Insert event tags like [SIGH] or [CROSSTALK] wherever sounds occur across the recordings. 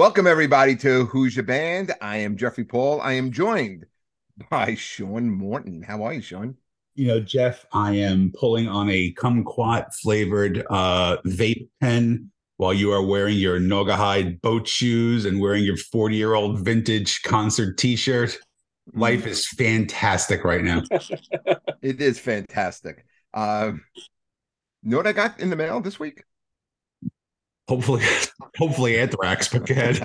Welcome, everybody, to Who's Your Band. I am Jeffrey Paul. I am joined by Sean Morton. How are you, Sean? You know, Jeff, I am pulling on a kumquat flavored uh, vape pen while you are wearing your Naugahyde boat shoes and wearing your 40 year old vintage concert t shirt. Life is fantastic right now. [LAUGHS] it is fantastic. Uh, know what I got in the mail this week? Hopefully, [LAUGHS] hopefully anthrax, but go ahead.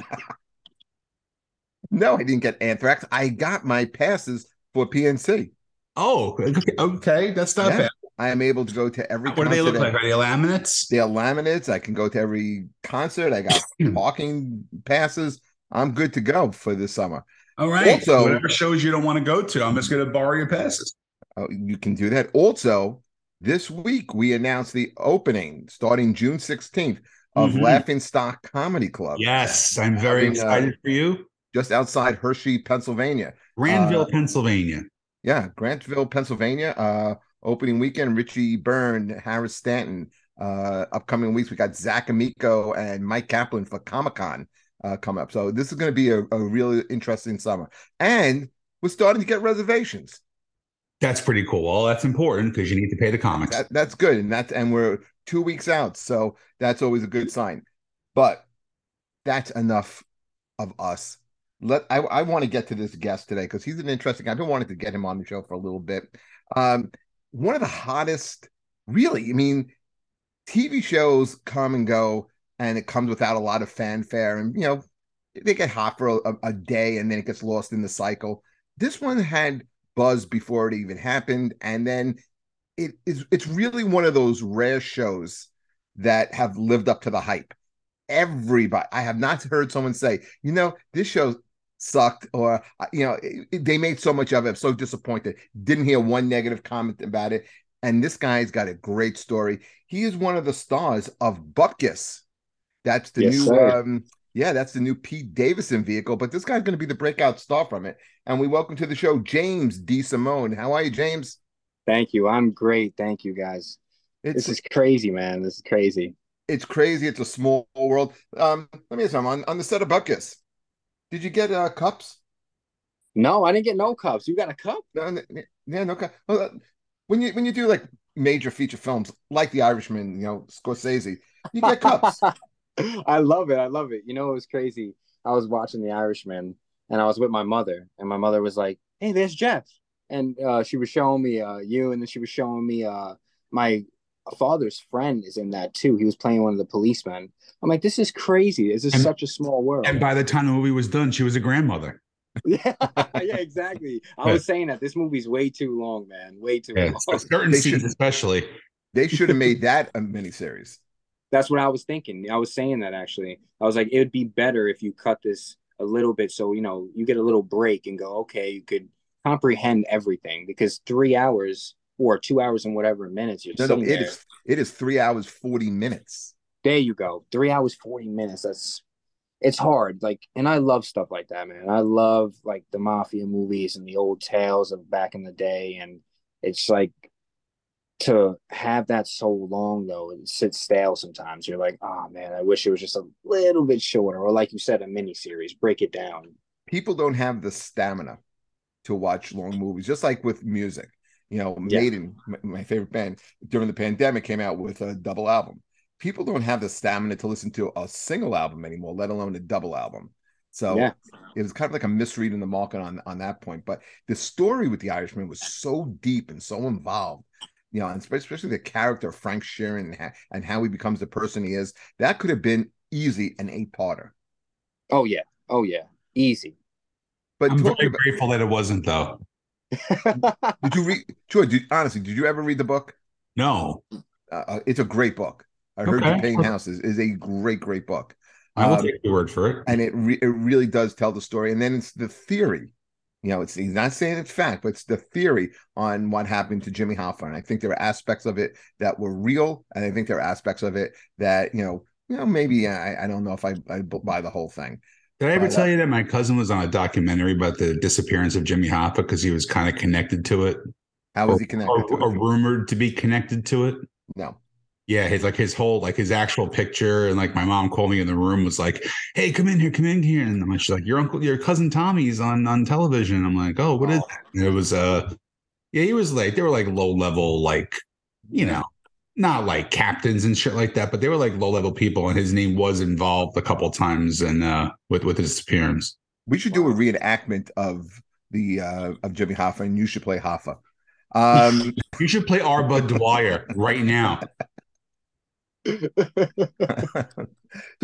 no, I didn't get anthrax. I got my passes for PNC. Oh, okay. That's not yeah. bad. I am able to go to every. What do they look like? Are they laminates? They are laminates. I can go to every concert. I got [CLEARS THROAT] walking passes. I'm good to go for the summer. All right. Also, whatever shows you don't want to go to, I'm just going to borrow your passes. Oh, you can do that. Also, this week we announced the opening starting June 16th of mm-hmm. Laughing Stock Comedy Club. Yes, I'm very having, excited uh, for you. Just outside Hershey, Pennsylvania. Granville, uh, Pennsylvania. Yeah, Grantville, Pennsylvania. Uh, opening weekend, Richie Byrne, Harris Stanton. Uh, upcoming weeks, we got Zach Amico and Mike Kaplan for Comic Con uh, come up. So this is going to be a, a really interesting summer. And we're starting to get reservations. That's pretty cool. Well, that's important because you need to pay the comics. That, that's good, and that's and we're two weeks out, so that's always a good sign. But that's enough of us. Let I, I want to get to this guest today because he's an interesting. Guy. I've been wanting to get him on the show for a little bit. Um, one of the hottest, really. I mean, TV shows come and go, and it comes without a lot of fanfare, and you know they get hot for a, a day, and then it gets lost in the cycle. This one had buzz before it even happened, and then it is it's really one of those rare shows that have lived up to the hype. Everybody, I have not heard someone say, you know, this show sucked, or uh, you know, it, they made so much of it. I'm so disappointed. Didn't hear one negative comment about it. And this guy's got a great story. He is one of the stars of Bupkis. That's the yes, new um, yeah, that's the new Pete Davidson vehicle, but this guy's going to be the breakout star from it. And we welcome to the show James DeSimone. How are you, James? Thank you. I'm great. Thank you, guys. It's, this is crazy, man. This is crazy. It's crazy. It's a small world. Um, let me ask you on, on the set of Bupkis, did you get uh, cups? No, I didn't get no cups. You got a cup? No, yeah, no cup. Well, uh, when you when you do like major feature films like The Irishman, you know Scorsese, you get cups. [LAUGHS] I love it. I love it. You know, it was crazy. I was watching The Irishman and I was with my mother, and my mother was like, Hey, there's Jeff. And uh, she was showing me uh, you, and then she was showing me uh, my father's friend is in that too. He was playing one of the policemen. I'm like, this is crazy. This is and, such a small world. And by the time the movie was done, she was a grandmother. [LAUGHS] yeah, yeah, exactly. I was saying that this movie's way too long, man. Way too yeah, long. Certain scenes, especially. They should have made that a miniseries. That's what I was thinking. I was saying that actually. I was like, it would be better if you cut this a little bit so you know you get a little break and go, okay, you could comprehend everything because three hours or two hours and whatever minutes you're no, no, it is, it is three hours 40 minutes. There you go. Three hours, 40 minutes. That's it's hard. Like, and I love stuff like that, man. I love like the mafia movies and the old tales of back in the day. And it's like to have that so long though it sits stale sometimes you're like oh man i wish it was just a little bit shorter or like you said a mini series break it down people don't have the stamina to watch long movies just like with music you know yeah. maiden my favorite band during the pandemic came out with a double album people don't have the stamina to listen to a single album anymore let alone a double album so yeah. it was kind of like a misread in the market on on that point but the story with the irishman was so deep and so involved you know, and especially the character of Frank Sheeran and how he becomes the person he is, that could have been easy an eight-parter. Oh yeah, oh yeah, easy. But I'm very about, grateful that it wasn't though. [LAUGHS] did you read? Sure. Did, honestly, did you ever read the book? No. Uh, uh it's a great book. I heard okay. Paint Houses is a great, great book. I will um, take your word for it. And it re- it really does tell the story. And then it's the theory you know, it's he's not saying it's fact, but it's the theory on what happened to Jimmy Hoffa. And I think there are aspects of it that were real, and I think there are aspects of it that you know, you know, maybe I, I don't know if I, I buy the whole thing. Did I ever tell you that my cousin was on a documentary about the disappearance of Jimmy Hoffa because he was kind of connected to it? How was he connected or, or, or rumored to be connected to it? No. Yeah, his like his whole like his actual picture, and like my mom called me in the room was like, "Hey, come in here, come in here," and I'm like, she's like, "Your uncle, your cousin Tommy's on on television." I'm like, "Oh, what is?" That? it was uh, yeah, he was like they were like low level, like you know, not like captains and shit like that, but they were like low level people, and his name was involved a couple times and uh with with his disappearance. We should do a reenactment of the uh of Jimmy Hoffa, and you should play Hoffa. Um, [LAUGHS] you should play Arba Dwyer right now. [LAUGHS] [LAUGHS] so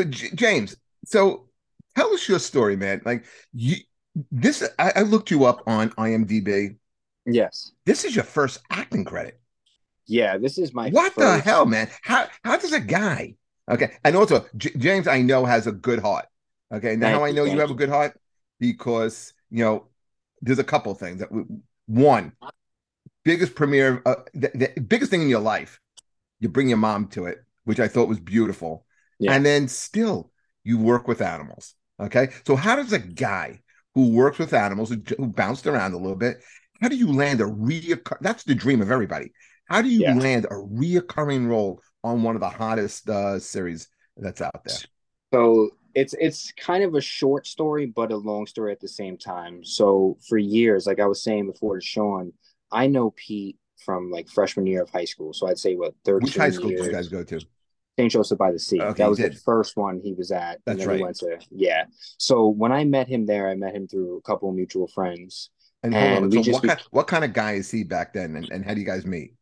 J- James, so tell us your story, man. Like you, this, I, I looked you up on IMDb. Yes, this is your first acting credit. Yeah, this is my. What first... the hell, man? How how does a guy? Okay, and also J- James, I know has a good heart. Okay, now Thank I know you, you have a good heart because you know there's a couple things that we, one biggest premiere, uh, the, the biggest thing in your life, you bring your mom to it which I thought was beautiful. Yeah. And then still, you work with animals. Okay. So, how does a guy who works with animals, who, who bounced around a little bit, how do you land a reoccur? That's the dream of everybody. How do you yeah. land a reoccurring role on one of the hottest uh, series that's out there? So it's it's kind of a short story, but a long story at the same time. So for years, like I was saying before to Sean, I know Pete from like freshman year of high school. So I'd say what 13 Which high school years. did you guys go to? St. Joseph by the Sea. Okay, that was the first one he was at. That's and then right. He went to yeah. So when I met him there, I met him through a couple of mutual friends. And, and we so just what, kind, what kind of guy is he back then? And, and how do you guys meet?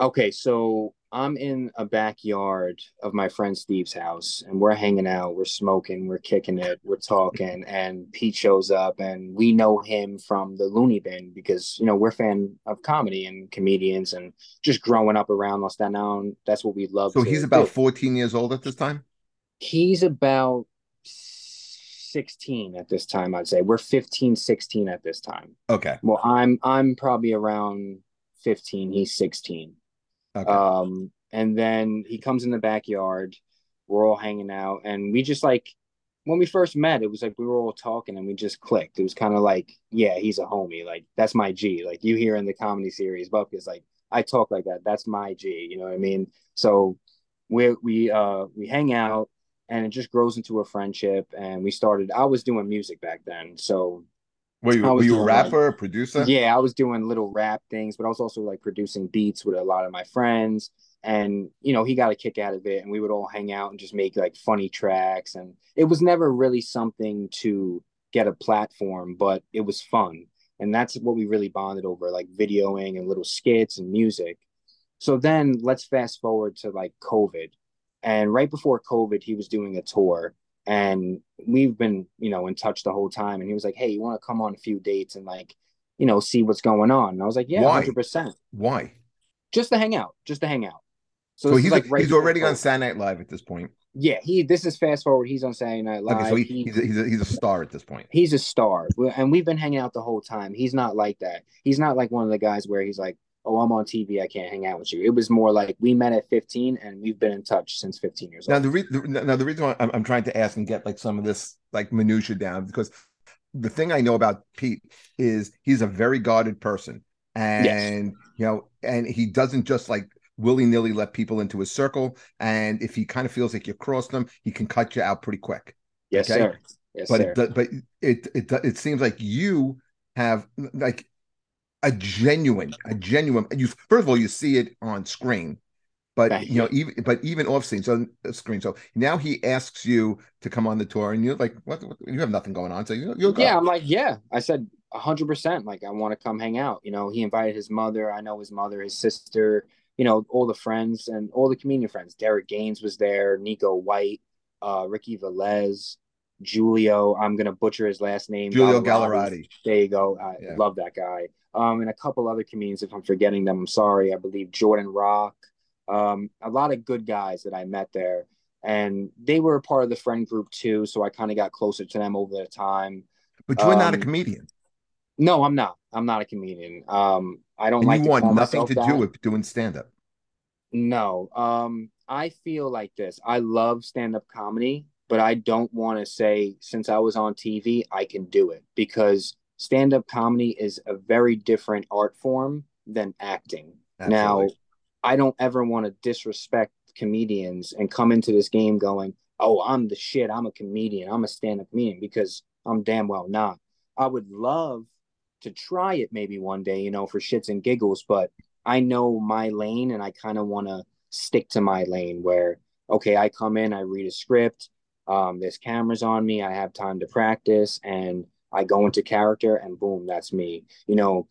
Okay, so I'm in a backyard of my friend Steve's house and we're hanging out, we're smoking, we're kicking it, we're talking, and Pete shows up and we know him from the Looney Bin because you know we're fan of comedy and comedians and just growing up around Los Angeles, that's what we love. So he's about do. 14 years old at this time? He's about 16 at this time, I'd say. We're 15, 16 at this time. Okay. Well, I'm I'm probably around 15, he's 16. Okay. Um, and then he comes in the backyard. We're all hanging out, and we just like when we first met, it was like we were all talking and we just clicked. It was kind of like, yeah, he's a homie. Like that's my G. Like you hear in the comedy series, Bupkis like, I talk like that. That's my G. You know what I mean? So we we uh we hang out and it just grows into a friendship. And we started. I was doing music back then, so were you, were you a rapper, like, producer? Yeah, I was doing little rap things, but I was also like producing beats with a lot of my friends. And you know, he got a kick out of it, and we would all hang out and just make like funny tracks. And it was never really something to get a platform, but it was fun. And that's what we really bonded over, like videoing and little skits and music. So then let's fast forward to like COVID. And right before COVID, he was doing a tour and we've been you know in touch the whole time. And he was like hey you want to come on a few dates and like you know see what's going on? And i was like yeah why? 100% why? Just to hang out just to hang out. So, so he's like right he's already on saturday night live at this point. Yeah he this is fast forward he's on saturday night live okay, so he, he's, a, he's, a, he's a star at this point. He's a star. And we've been hanging out the whole time. He's not like that. He's not like one of the guys where he's like oh, I'm on TV, I can't hang out with you. It was more like we met at 15 and we've been in touch since 15 years now, old. The re- the, now, the reason why I'm, I'm trying to ask and get like some of this like minutia down because the thing I know about Pete is he's a very guarded person, and yes. you know, and he doesn't just like willy nilly let people into his circle. And if he kind of feels like you crossed him, he can cut you out pretty quick. Yes, okay? sir. Yes, but sir. It, but it, it it seems like you have like a genuine, a genuine. You first of all, you see it on screen, but Thank you know, even but even off screen, so uh, screen. So now he asks you to come on the tour, and you're like, "What? what you have nothing going on?" So you, will go. Yeah, I'm like, yeah. I said hundred percent. Like, I want to come hang out. You know, he invited his mother. I know his mother, his sister. You know, all the friends and all the comedian friends. Derek Gaines was there. Nico White, uh, Ricky Velez. Julio, I'm gonna butcher his last name. Julio Gallarotti. There you go. I yeah. love that guy um, and a couple other comedians. If I'm forgetting them, I'm sorry. I believe Jordan Rock, um, a lot of good guys that I met there, and they were a part of the friend group too. So I kind of got closer to them over the time. But you're um, not a um, comedian. No, I'm not. I'm not a comedian. Um, I don't and like. You want nothing to that. do with doing stand up. No. Um, I feel like this. I love stand up comedy, but I don't want to say since I was on TV, I can do it because stand up comedy is a very different art form than acting. Absolutely. Now, I don't ever want to disrespect comedians and come into this game going, "Oh, I'm the shit. I'm a comedian. I'm a stand-up comedian," because I'm damn well not. I would love to try it maybe one day, you know, for shits and giggles, but I know my lane and I kind of want to stick to my lane where okay, I come in, I read a script, um, there's cameras on me, I have time to practice, and I go into character, and boom, that's me. You know,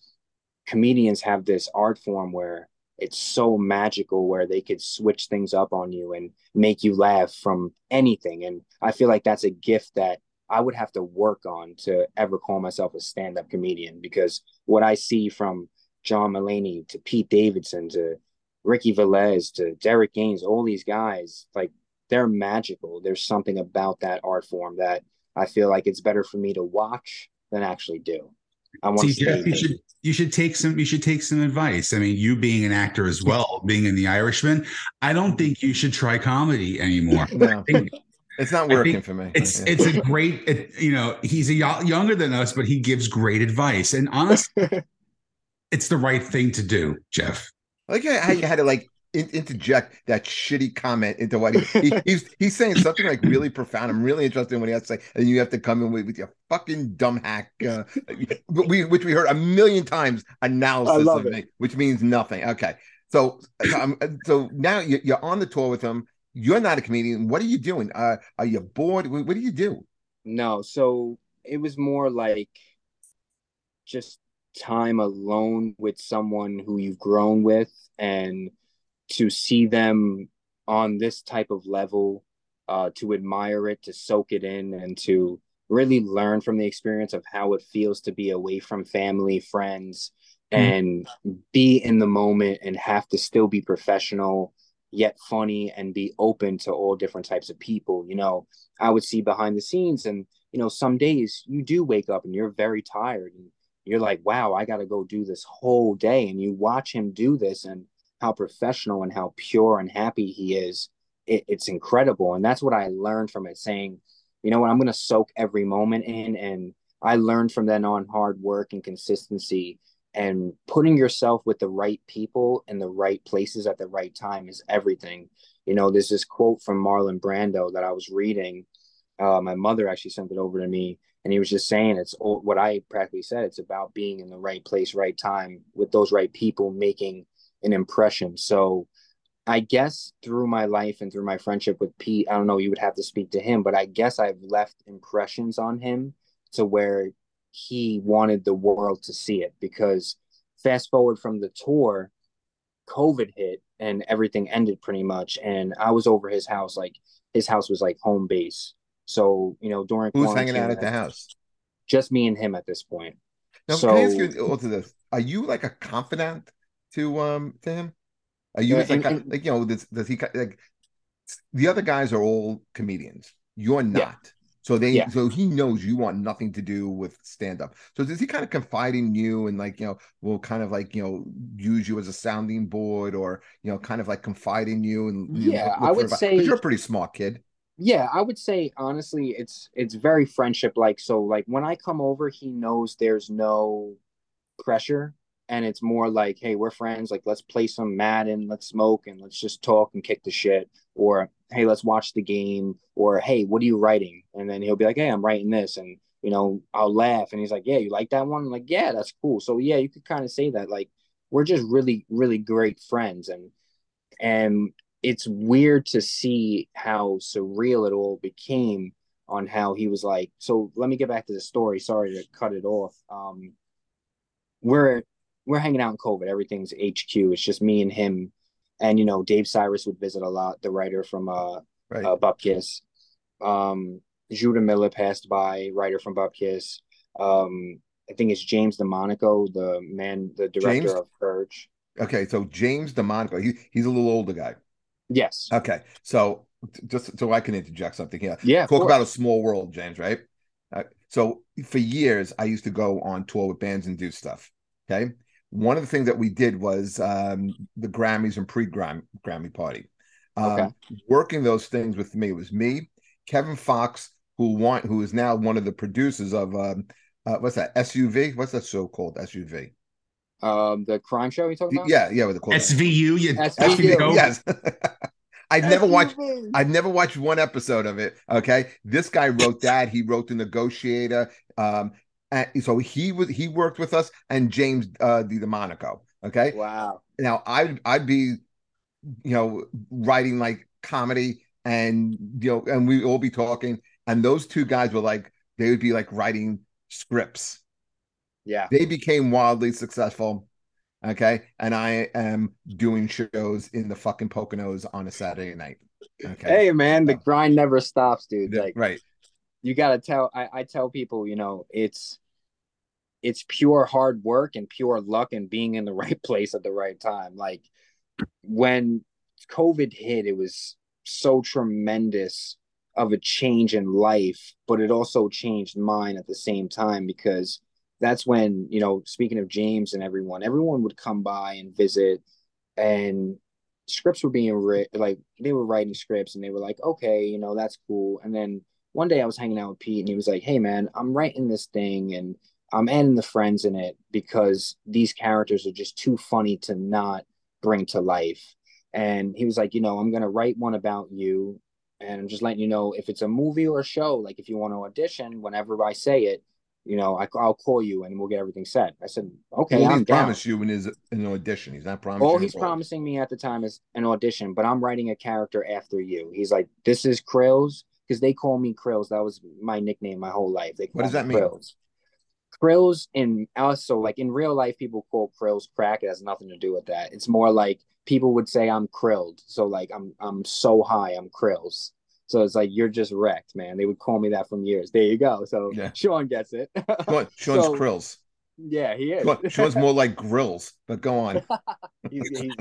comedians have this art form where it's so magical where they could switch things up on you and make you laugh from anything. And I feel like that's a gift that I would have to work on to ever call myself a stand up comedian because what I see from John Mulaney to Pete Davidson to Ricky Velez to Derek Gaines, all these guys, like they're magical. There's something about that art form that I feel like it's better for me to watch than actually do. I want See, to Jeff, you should you should take some you should take some advice. I mean, you being an actor as well, being in The Irishman, I don't think you should try comedy anymore. No. It's not working for me. It's yeah. it's a great, it, you know, he's a y- younger than us, but he gives great advice. And honestly, [LAUGHS] it's the right thing to do, Jeff. I like how you had to like in, interject that shitty comment into what he, he, [LAUGHS] he's he's saying something like really profound. I'm really interested in what he has to say, and you have to come in with, with your fucking dumb hack, uh, [LAUGHS] we which we heard a million times analysis of it. Me, which means nothing. Okay, so um, so now you're on the tour with him. You're not a comedian. What are you doing? Uh, are you bored? What, what do you do? No, so it was more like just time alone with someone who you've grown with and to see them on this type of level, uh, to admire it, to soak it in, and to really learn from the experience of how it feels to be away from family, friends, mm-hmm. and be in the moment and have to still be professional yet funny and be open to all different types of people. You know, I would see behind the scenes and you know, some days you do wake up and you're very tired and you're like, wow, I got to go do this whole day. And you watch him do this and how professional and how pure and happy he is, it, it's incredible. And that's what I learned from it saying, you know what, I'm going to soak every moment in. And I learned from then on hard work and consistency and putting yourself with the right people in the right places at the right time is everything. You know, there's this quote from Marlon Brando that I was reading. Uh, my mother actually sent it over to me, and he was just saying it's what I practically said. It's about being in the right place, right time, with those right people, making an impression. So I guess through my life and through my friendship with Pete, I don't know, you would have to speak to him, but I guess I've left impressions on him to where he wanted the world to see it because fast forward from the tour, COVID hit and everything ended pretty much. And I was over his house, like his house was like home base. So, you know, during who's hanging out at the house? Just me and him at this point. Now, so, can I ask you also this? Are you like a confidant to um to him? Are you yeah, like, and, like you know does, does he like the other guys are all comedians. You're not. Yeah. So they yeah. so he knows you want nothing to do with stand up. So does he kind of confide in you and like, you know, will kind of like, you know, use you as a sounding board or, you know, kind of like confide in you and Yeah, know, I would say you're a pretty smart kid. Yeah, I would say honestly it's it's very friendship like so like when I come over he knows there's no pressure and it's more like, hey, we're friends. Like, let's play some Madden, let's smoke, and let's just talk and kick the shit. Or, hey, let's watch the game. Or, hey, what are you writing? And then he'll be like, hey, I'm writing this, and you know, I'll laugh, and he's like, yeah, you like that one? I'm like, yeah, that's cool. So yeah, you could kind of say that. Like, we're just really, really great friends, and and it's weird to see how surreal it all became on how he was like. So let me get back to the story. Sorry to cut it off. Um, we're we're hanging out in COVID. Everything's HQ. It's just me and him. And you know, Dave Sirus would visit a lot, the writer from uh, right. uh Bupkis. Um, Judah Miller passed by, writer from Bupkis. Um, I think it's James DeMonaco, the man, the director James? of Purge. Okay, so James DeMonaco, he, he's a little older guy. Yes. Okay, so just so I can interject something here. Yeah. Talk about a small world, James. Right. Uh, so for years, I used to go on tour with bands and do stuff. Okay one of the things that we did was um, the Grammys and pre-Grammy party. Um, okay. Working those things with me it was me, Kevin Fox, who want who is now one of the producers of um, uh, what's that SUV? What's that show called? SUV. Um, the crime show you talking about? Yeah, yeah, with the quote. SVU, you SVU, SVU. Yes. [LAUGHS] I've never watched I've never watched one episode of it. Okay. This guy wrote that. He wrote the negotiator. Um, and so he was he worked with us and James uh DeMonaco. Okay. Wow. Now I'd I'd be, you know, writing like comedy and you know, and we'd all be talking, and those two guys were like, they would be like writing scripts. Yeah. They became wildly successful. Okay. And I am doing shows in the fucking Poconos on a Saturday night. Okay. Hey man, the grind never stops, dude. Like right. You gotta tell I, I tell people, you know, it's it's pure hard work and pure luck and being in the [LAUGHS] right place at the right time. Like when COVID hit, it was so tremendous of a change in life, but it also changed mine at the same time because that's when, you know, speaking of James and everyone, everyone would come by and visit and scripts were being written like they were writing scripts and they were like, okay, you know, that's cool. And then one day I was hanging out with Pete and he was like, Hey man, I'm writing this thing and I'm adding the friends in it because these characters are just too funny to not bring to life. And he was like, you know, I'm gonna write one about you and I'm just letting you know if it's a movie or a show, like if you want to audition, whenever I say it, you know, I, I'll call you and we'll get everything set. I said, okay, All I'm down. promised you in his in an audition. He's not promising. All he's promising me at the time is an audition, but I'm writing a character after you. He's like, this is Crillz because they call me Crillz. That was my nickname my whole life. They call What does that mean? Crillz. Crillz in also like in real life, people call Crillz crack. It has nothing to do with that. It's more like people would say I'm krilled. So like I'm I'm so high, I'm Crillz. So it's like you're just wrecked, man. They would call me that from years. There you go. So Yeah. [LAUGHS] Sean gets it. Sean, [LAUGHS] Sean's So- crillz. yeah, he is. Sean's more [LAUGHS] like grills. But go on. He's- he's-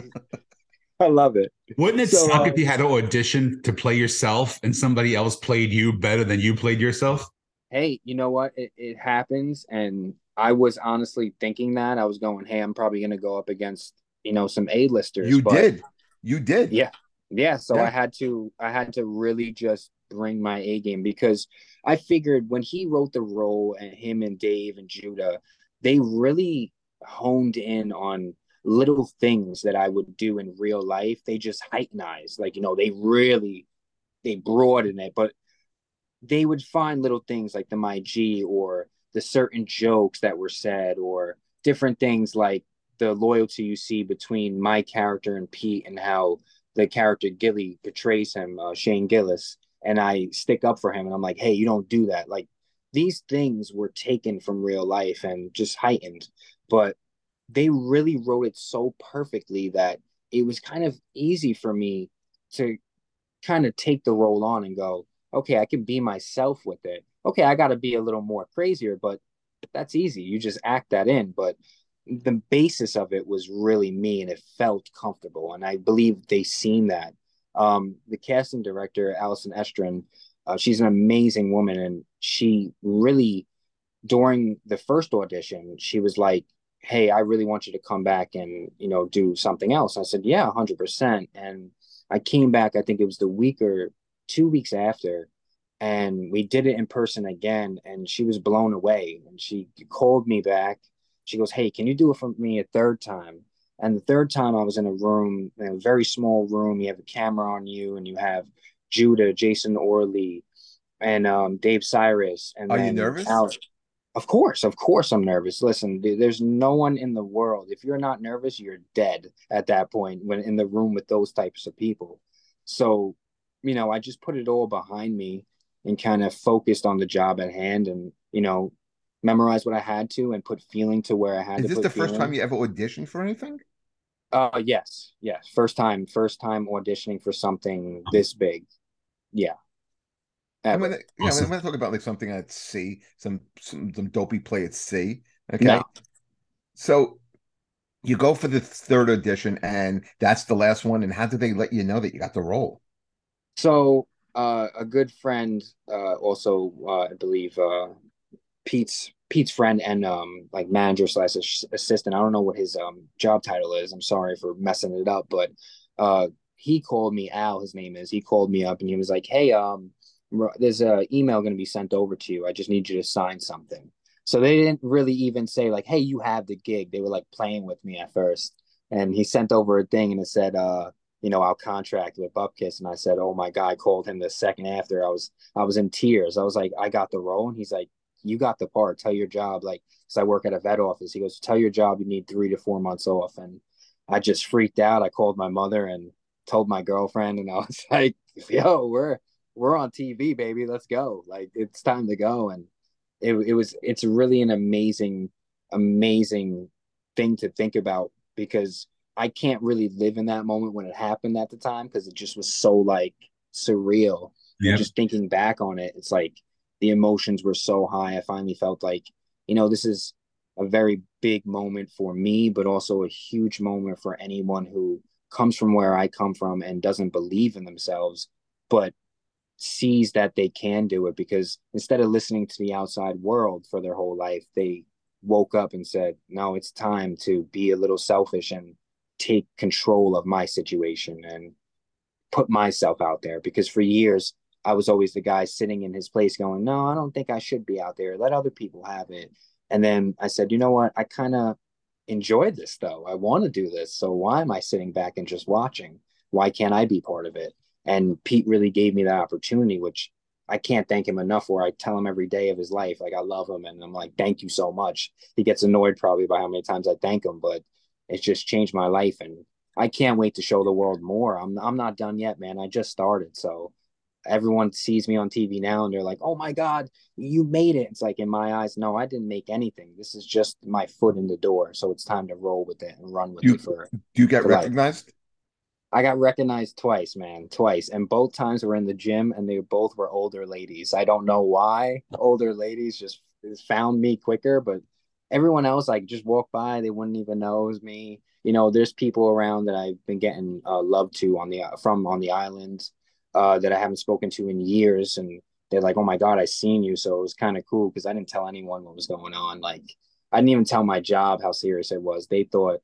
I love it. Wouldn't it So, suck uh, if you had to audition to play yourself and somebody else played you better than you played yourself? hey, you know what? It, it happens. And I was honestly thinking that. I was going, hey, I'm probably going to go up against, you know, some A-listers. You but- did. You did. Yeah. Yeah. So Yeah. I had to, I had to really just bring my A game because I figured when he wrote the role and him and Dave and Judah, they really honed in on little things that I would do in real life. They just heightenized, like, you know, they really, they broaden it, but they would find little things like the my G or the certain jokes that were said or different things like the loyalty you see between my character and Pete and how the character Gilly portrays him, uh, Shane Gillis, and I stick up for him and I'm like, hey, you don't do that. Like these things were taken from real life and just heightened, but they really wrote it so perfectly that it was kind of easy for me to kind of take the role on and go, okay, I can be myself with it. Okay, I got to be a little more crazier, but that's easy. You just act that in. But the basis of it was really me and it felt comfortable. And I believe they seen that. Um, the casting director, Allison Estrin, uh, she's an amazing woman. And she really, during the first audition, she was like, Hey, I really want you to come back and, you know, do something else. I said, Yeah, 100%. And I came back, I think it was the week or two weeks after, and we did it in person again. And she was blown away. And she called me back. She goes, Hey, can you do it for me a third time? And the third time I was in a room, in a very small room. You have a camera on you, and you have Judah, Jason Orley, and um, Dave Sirus. And Are you nervous? Alex. Of course, of course, I'm nervous. Listen, th- there's no one in the world. If you're not nervous, you're dead at that point when in the room with those types of people. So, you know, I just put it all behind me and kind of focused on the job at hand and, you know, memorized what I had to and put feeling to where I had Is to this put the first feeling. time you ever auditioned for anything? Uh yes, yes. First time, first time auditioning for something this big. Yeah. Gonna, Awesome. Gonna talk about like something at sea, some some, some dopey play at sea. Okay. No. So you go for the third audition, and that's the last one. And how did they let you know that you got the role? So uh, a good friend, uh, also uh, I believe uh, Pete's Pete's friend and um, like manager slash assistant. I don't know what his um, job title is. I'm sorry for messing it up, but uh, he called me. Al, his name is. He called me up and he was like, "Hey, um, there's a email going to be sent over to you. I just need you to sign something." So they didn't really even say like, "Hey, you have the gig." They were like playing with me at first, and he sent over a thing and it said, "Uh, you know, I'll contract with Bupkis." And I said, "Oh my god!" I called him the second after. I was I was in tears. I was like, "I got the role," and he's like, "You got the part. Tell your job." Like, because I work at a vet office. He goes, "Tell your job you need three to four months off." And I just freaked out. I called my mother and told my girlfriend, and I was [LAUGHS] like, "Yo, we're we're on TV, baby. Let's go. Like, it's time to go." And it, it was it's really an amazing amazing thing to think about because I can't really live in that moment when it happened at the time because it just was so like surreal. Yep. Just thinking back on it, it's like the emotions were so high. I finally felt like, you know, this is a very big moment for me, but also a huge moment for anyone who comes from where I come from and doesn't believe in themselves, but sees that they can do it because instead of listening to the outside world for their whole life, they woke up and said, No, it's time to be a little selfish and take control of my situation and put myself out there. Because for years, I was always the guy sitting in his place going, No, I don't think I should be out there. Let other people have it. And then I said, You know what? I kind of enjoyed this though. I want to do this. So why am I sitting back and just watching? Why can't I be part of it? And Pete really gave me that opportunity, which I can't thank him enough for. I tell him every day of his life, like I love him, and I'm like, thank you so much. He gets annoyed probably by how many times I thank him, but it's just changed my life, and I can't wait to show the world more. I'm I'm not done yet, man. I just started, so everyone sees me on TV now, and they're like, oh my god, you made it. It's like in my eyes, no, I didn't make anything. This is just my foot in the door, so it's time to roll with it and run with you, it for. Do you get recognized? Life. I got recognized twice, man, twice, and both times were in the gym, and they both were older ladies. I don't know why older ladies just found me quicker, but everyone else like just walked by, they wouldn't even know it was me. You know, there's people around that I've been getting uh, love to on the from on the island uh, that I haven't spoken to in years, and they're like, "Oh my god, I seen you!" So it was kind of cool because I didn't tell anyone what was going on. Like, I didn't even tell my job how serious it was. They thought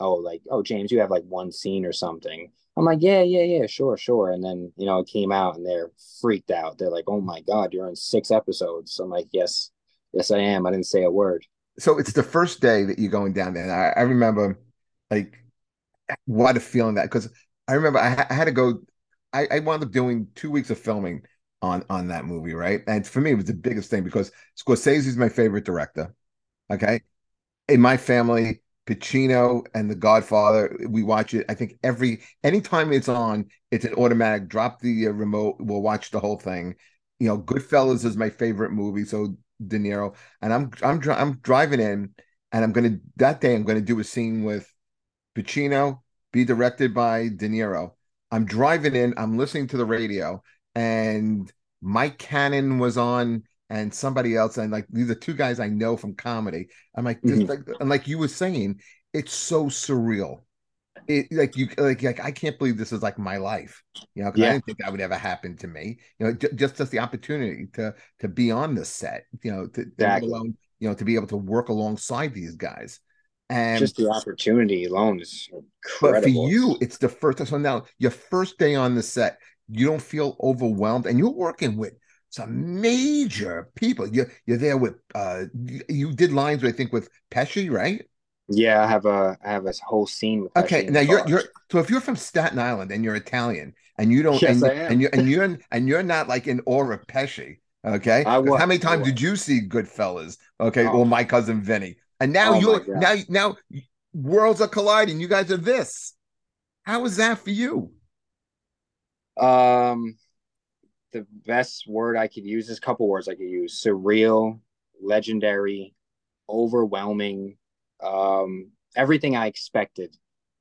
oh, like, oh, James, you have like one scene or something. I'm like, yeah, yeah, yeah, sure, sure. And then, you know, it came out and they're freaked out. They're like, oh my God, you're in six episodes. I'm like, yes, yes, I am. I didn't say a word. So it's the first day that you're going down there. And I, I remember like what a feeling that, because I remember I, I, had to go, I, I wound up doing two weeks of filming on, on that movie, right? And for me, it was the biggest thing because Scorsese is my favorite director. Okay. In my family, Pacino and The Godfather. We watch it. I think every anytime it's on, it's an automatic. Drop the uh, remote. We'll watch the whole thing. You know, Goodfellas is my favorite movie. So De Niro and I'm I'm I'm driving in, and I'm gonna that day I'm gonna do a scene with Pacino, be directed by De Niro. I'm driving in. I'm listening to the radio, and Mike Cannon was on and somebody else, and like these are two guys I know from comedy. I'm like, mm-hmm. like and like you were saying, it's so surreal. It like you like like I can't believe this is like my life, you know. Because yeah. I didn't think that would ever happen to me. You know, j- just just the opportunity to to be on the set, you know, to, exactly. alone, you know, to be able to work alongside these guys. And just the opportunity alone is incredible. But for you, it's the first. So now your first day on the set, you don't feel overwhelmed, and you're working with some major people. You're you're there with uh you did lines I think with Pesci, right? Yeah, I have a I have a whole scene with Pesci Okay, now you're you're so if you're from Staten Island and you're Italian and you don't yes, and, I am. and you and you're [LAUGHS] and you're not like in of Pesci, okay? I was, How many times did you see Goodfellas? Okay, oh. or my cousin Vinny. And now oh you're now now worlds are colliding. You guys are this. How is that for you? Um the best word I could use is a couple words I could use surreal, legendary, overwhelming, um, everything I expected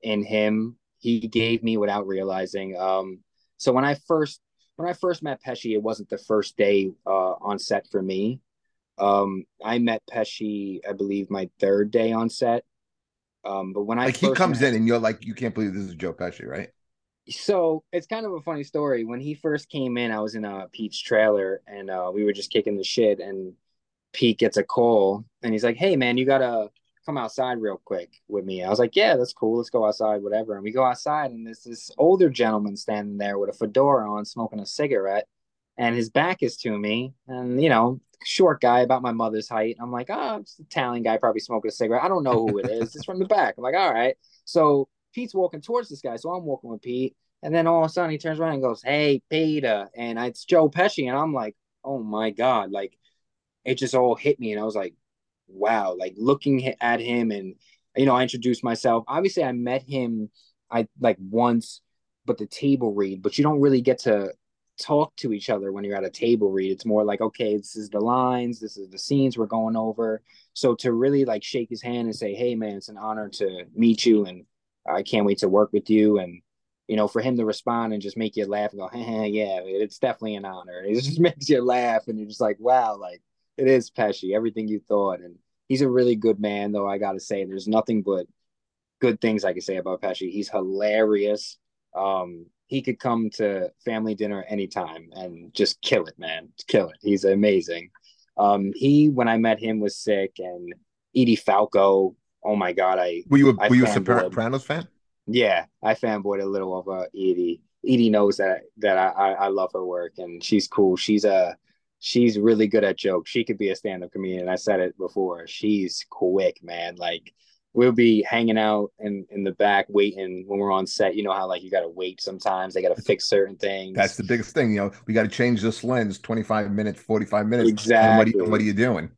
in him. He gave me without realizing. Um, so when I first when I first met Pesci, it wasn't the first day uh, on set for me. Um, I met Pesci, I believe, my third day on set. Um, but when I like he comes met, in and you're like, you can't believe this is Joe Pesci, right? So it's kind of a funny story. When he first came in, I was in a Pete's trailer and uh, we were just kicking the shit. And Pete gets a call and he's like, "Hey man, you gotta come outside real quick with me." I was like, "Yeah, that's cool. Let's go outside, whatever." And we go outside and there's this older gentleman standing there with a fedora on, smoking a cigarette, and his back is to me. And you know, short guy about my mother's height. I'm like, oh, it's the Italian guy, probably smoking a cigarette. I don't know who it is. It's from the back. I'm like, all right. So Pete's walking towards this guy. So I'm walking with Pete. And then all of a sudden he turns around and goes, Hey, Peter. And it's Joe Pesci. And I'm like, Oh my God. Like it just all hit me. And I was like, Wow. Like looking at him and, you know, I introduced myself. Obviously, I met him, I like once, but the table read, but you don't really get to talk to each other when you're at a table read. It's more like, okay, this is the lines, this is the scenes we're going over. So to really like shake his hand and say, hey man, it's an honor to meet you and I can't wait to work with you. And you know, for him to respond and just make you laugh and go, hey, yeah, it's definitely an honor. It just [LAUGHS] makes you laugh and you're just like, wow, like it is Pesci, everything you thought. And he's a really good man, though. I gotta say, there's nothing but good things I can say about Pesci. He's hilarious. Um, he could come to family dinner anytime and just kill it, man. Kill it. He's amazing. Um, he when I met him was sick, and Edie Falco. Oh my god, I were you a, I were you a Sopranos fan? Yeah, I fanboyed a little of uh, Edie. Edie knows that that I, I, I love her work and she's cool. She's a she's really good at jokes. She could be a stand up comedian. I said it before. She's quick, man. Like we'll be hanging out in in the back waiting when we're on set. You know how like you got to wait sometimes. They got to fix certain things. That's the biggest thing. You know, we got to change this lens 25 minutes, 45 minutes. Exactly. What are, you, what are you doing?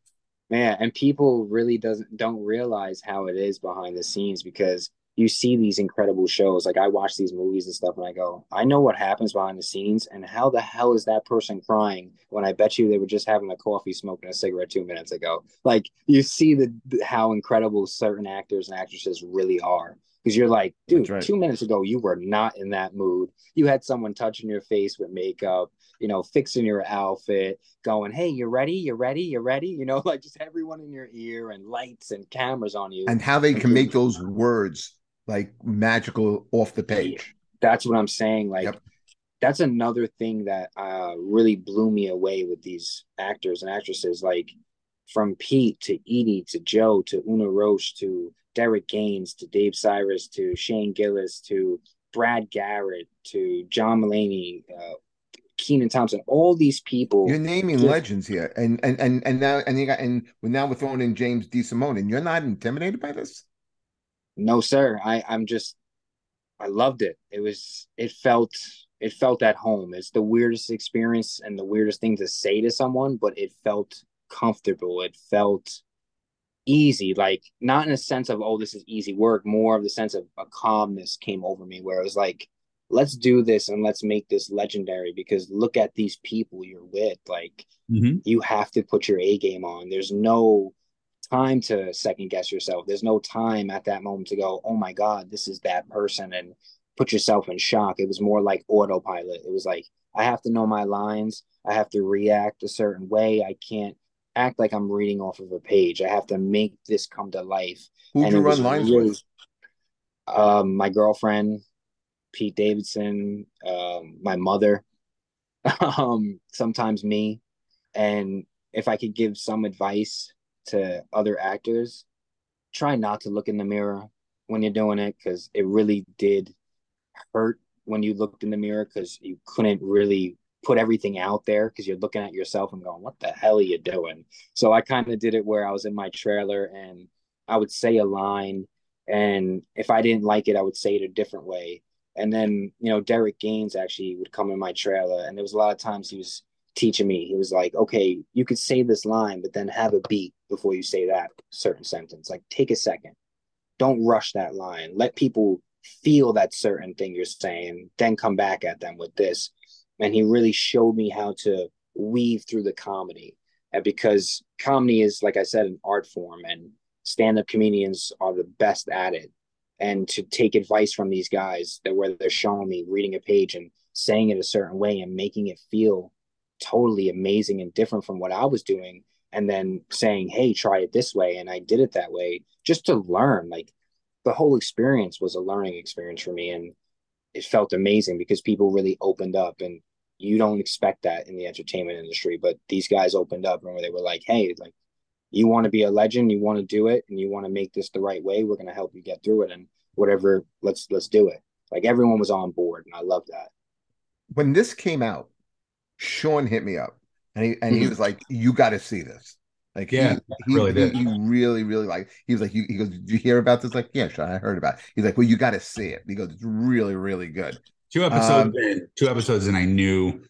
Man, and people really doesn't don't realize how it is behind the scenes because you see these incredible shows. Like I watch these movies and stuff, and I go, I know what happens behind the scenes, and how the hell is that person crying when I bet you they were just having a coffee, smoking a cigarette two minutes ago? Like you see the how incredible certain actors and actresses really are. Because you're like, dude, right. two minutes ago you were not in that mood. You had someone touching your face with makeup, you know, fixing your outfit, going, "Hey, you ready? You ready? You ready?" You know, [LAUGHS] like just everyone in your ear and lights and cameras on you. And how they can make those words like magical off the page. That's what I'm saying. Like yep. that's another thing that uh, really blew me away with these actors and actresses. Like from Pete to Edie to Joe to Una Roche to Derek Gaines to Dave Sirus to Shane Gillis to Brad Garrett to John Mulaney, uh, Kenan Thompson, all these people. You're naming just, legends here, and and and and now and you got and we're now we're throwing in James D. DeSimone, and you're not intimidated by this no sir i i'm just i loved it it was it felt it felt at home it's the weirdest experience and the weirdest thing to say to someone but it felt comfortable it felt easy like not in a sense of oh this is easy work more of the sense of a calmness came over me where it was like let's do this and let's make this legendary because look at these people you're with like mm-hmm. you have to put your a game on there's no time to second guess yourself. There's no time at that moment to go, oh my God, this is that person and put yourself in shock. It was more like autopilot. It was like, I have to know my lines. I have to react a certain way. I can't act like I'm reading off of a page. I have to make this come to life. Who do you run lines really, with? Um, my girlfriend, Pete Davidson, um, my mother, [LAUGHS] um, sometimes me. And if I could give some advice to other actors, try not to look in the mirror when you're doing it because it really did hurt when you looked in the mirror because you couldn't really put everything out there because you're looking at yourself and going, "What the hell are you doing?" So I kind of did it where I was in my trailer and I would say a line, and if I didn't like it, I would say it a different way. And then you know, Derek Gaines actually would come in my trailer, and there was a lot of times he was teaching me. He was like, okay, you could say this line, but then have a beat before you say that certain sentence. Like, take a second. Don't rush that line. Let people feel that certain thing you're saying, then come back at them with this. And he really showed me how to weave through the comedy. And because comedy is, like I said, an art form, and stand up comedians are the best at it. And to take advice from these guys that where they're showing me reading a page and saying it a certain way and making it feel totally amazing and different from what I was doing and then saying, "Hey, try it this way," and I did it that way just to learn. Like the whole experience was a learning experience for me, and it felt amazing because people really opened up, and you don't expect that in the entertainment industry, but these guys opened up and they were like, "Hey, like you want to be a legend, you want to do it, and you want to make this the right way. We're going to help you get through it, and whatever, let's let's do it." Like everyone was on board, and I love that. When this came out, Sean hit me up and he and he was like, "You got to see this." Like, Yeah, he, he really he, did. he really, really like. He was like, "You," he goes, "Did you hear about this?" Like, "Yeah, sure, I heard about." It. He's like, "Well, you got to see it." He goes, "It's really, really good." Two episodes Um, in, two episodes, and I knew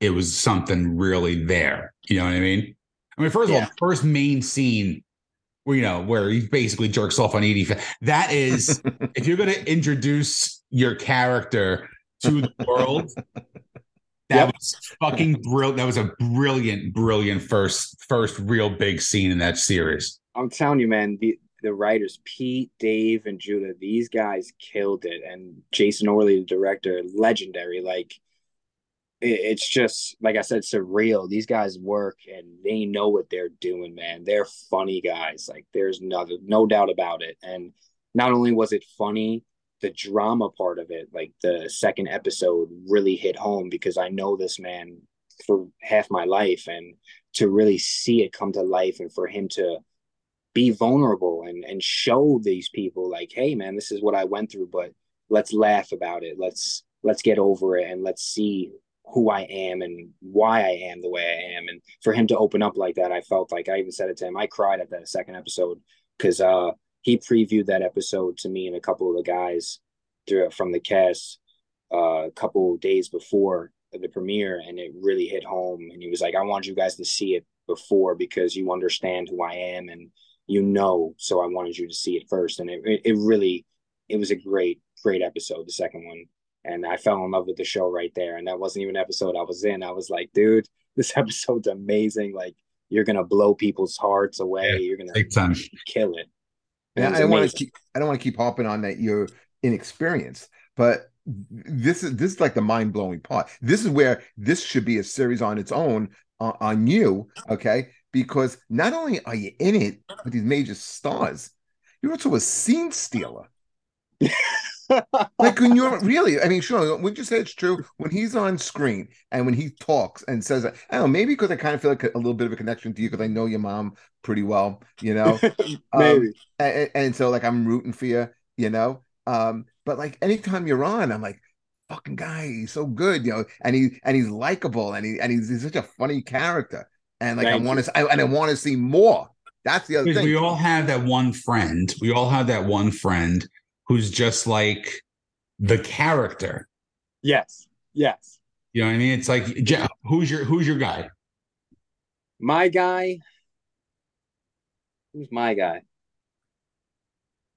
it was something really there. You know what I mean? I mean, first of all, Yeah. the first main scene, where you know, where he basically jerks off on Edie. That is, [LAUGHS] if you're going to introduce your character to the world, that Yep. was fucking brilliant. That was a brilliant, brilliant first, first real big scene in that series. I'm telling you, man, the the writers, Pete, Dave, and Judah, these guys killed it. And Jason Orley, the director, legendary. Like it's just like I said, surreal. These guys work and they know what they're doing, man. They're funny guys. Like there's no no doubt about it. And not only was it funny, the drama part of it, like the second episode, really hit home because I know this man for half my life, and to really see it come to life, and for him to be vulnerable and and show these people like hey man this is what i went through but let's laugh about it let's let's get over it and let's see who i am and why i am the way i am. And for him to open up like that i felt like i even said it to him. I cried at that second episode because uh he previewed that episode to me and a couple of the guys through, from the cast uh, a couple days before the premiere and it really hit home. And he was like i want you guys to see it before because you understand who i am and you know so i wanted you to see it first. And it, it really it was a great great episode the second one and i fell in love with the show right there and that wasn't even an episode i was in i was like dude [LAUGHS] this episode's amazing like you're gonna blow people's hearts away Yeah, you're gonna Big time. kill it And It was I don't want to keep I don't want to keep harping on that you're inexperienced, but this is this is like the mind blowing part. This is where this should be a series on its own uh, on you, okay? Because not only are you in it with these major stars, you're also a scene stealer. [LAUGHS] Like when you're really, I mean, sure, would you say it's true when he's on screen and when he talks and says, I don't know, maybe because I kind of feel like a, a little bit of a connection to you because I know your mom pretty well, you know, [LAUGHS] maybe and, and so like I'm rooting for you, you know. Um, but like anytime you're on, I'm like, fucking guy, he's so good, you know, and he and he's likable and he and he's, he's such a funny character, and like Thank I want to, I, and I want to see more. That's the other thing. we all have that one friend. We all have that one friend who's just like the character. yes yes You know what I mean? It's like, who's your who's your guy? my guy who's my guy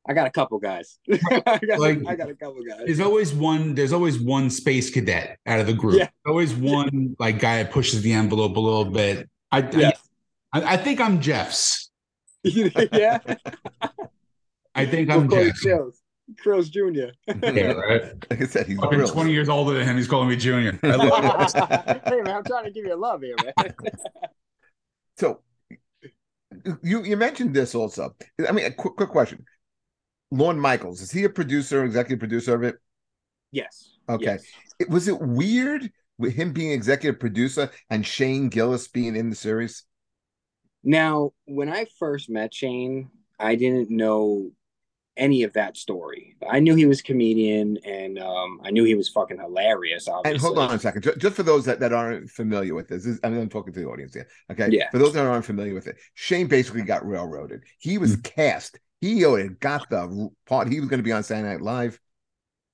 i got a couple guys [LAUGHS] I, got, Like- I got a couple guys There's always one. There's always one space cadet out of the group. Yeah. There's always one like guy that pushes the envelope a little bit. I yes I, I think I'm Jeff's. [LAUGHS] yeah I think I'm Jeff's. Crillz. Crillz Jr. Yeah, right. like I said, he's Fucking real. 20 years older than him. He's calling me junior. [LAUGHS] I love it. [LAUGHS] hey man, I'm trying to give you a love here, man. [LAUGHS] So you you mentioned this also. I mean, a quick quick question. Lorne Michaels is he a producer, executive producer of it? yes. Okay. yes. It, was it weird with him being executive producer and Shane Gillis being in the series? Now, when I first met Shane, I didn't know any of that story. I knew he was comedian, and um, I knew he was fucking hilarious. Obviously, And hold on a second, just for those that, that aren't familiar with this, this- I mean, I'm talking to the audience here. Okay. Yeah. For those that aren't familiar with it, Shane basically got railroaded. He was Mm. cast. He got the part. He was going to be on Saturday Night Live.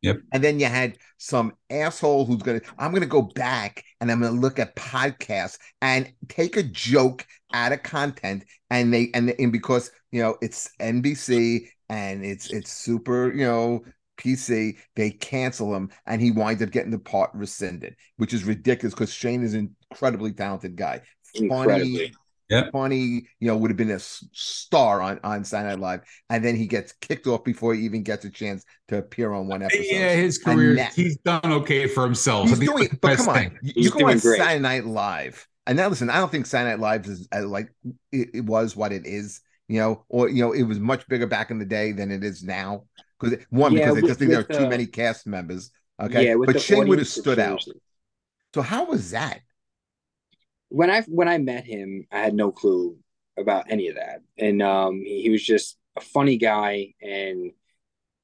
Yep. And then you had some asshole who's going to, I'm going to go back and I'm going to look at podcasts and take a joke out of content. And they, and, and because, you know, it's NBC and it's, it's super, you know, PC, they cancel him and he winds up getting the part rescinded, which is ridiculous because Shane is an incredibly talented guy. incredibly. Yep. funny, you know, would have been a star on, on Saturday Night Live. And then he gets kicked off before he even gets a chance to appear on one episode. Yeah, his career, that- he's done okay for himself. He's doing, but come on, thing. you, go on great. Saturday Night Live, and now listen, I don't think Saturday Night Live is uh, like it, it was what it is, you know, or you know, it was much bigger back in the day than it is now. Because one, Yeah, because I just think there are too the- many cast members. Okay, Yeah, but Shane would have stood out. So how was that? when I when I met him, I had no clue about any of that, and um, he, he was just a funny guy, and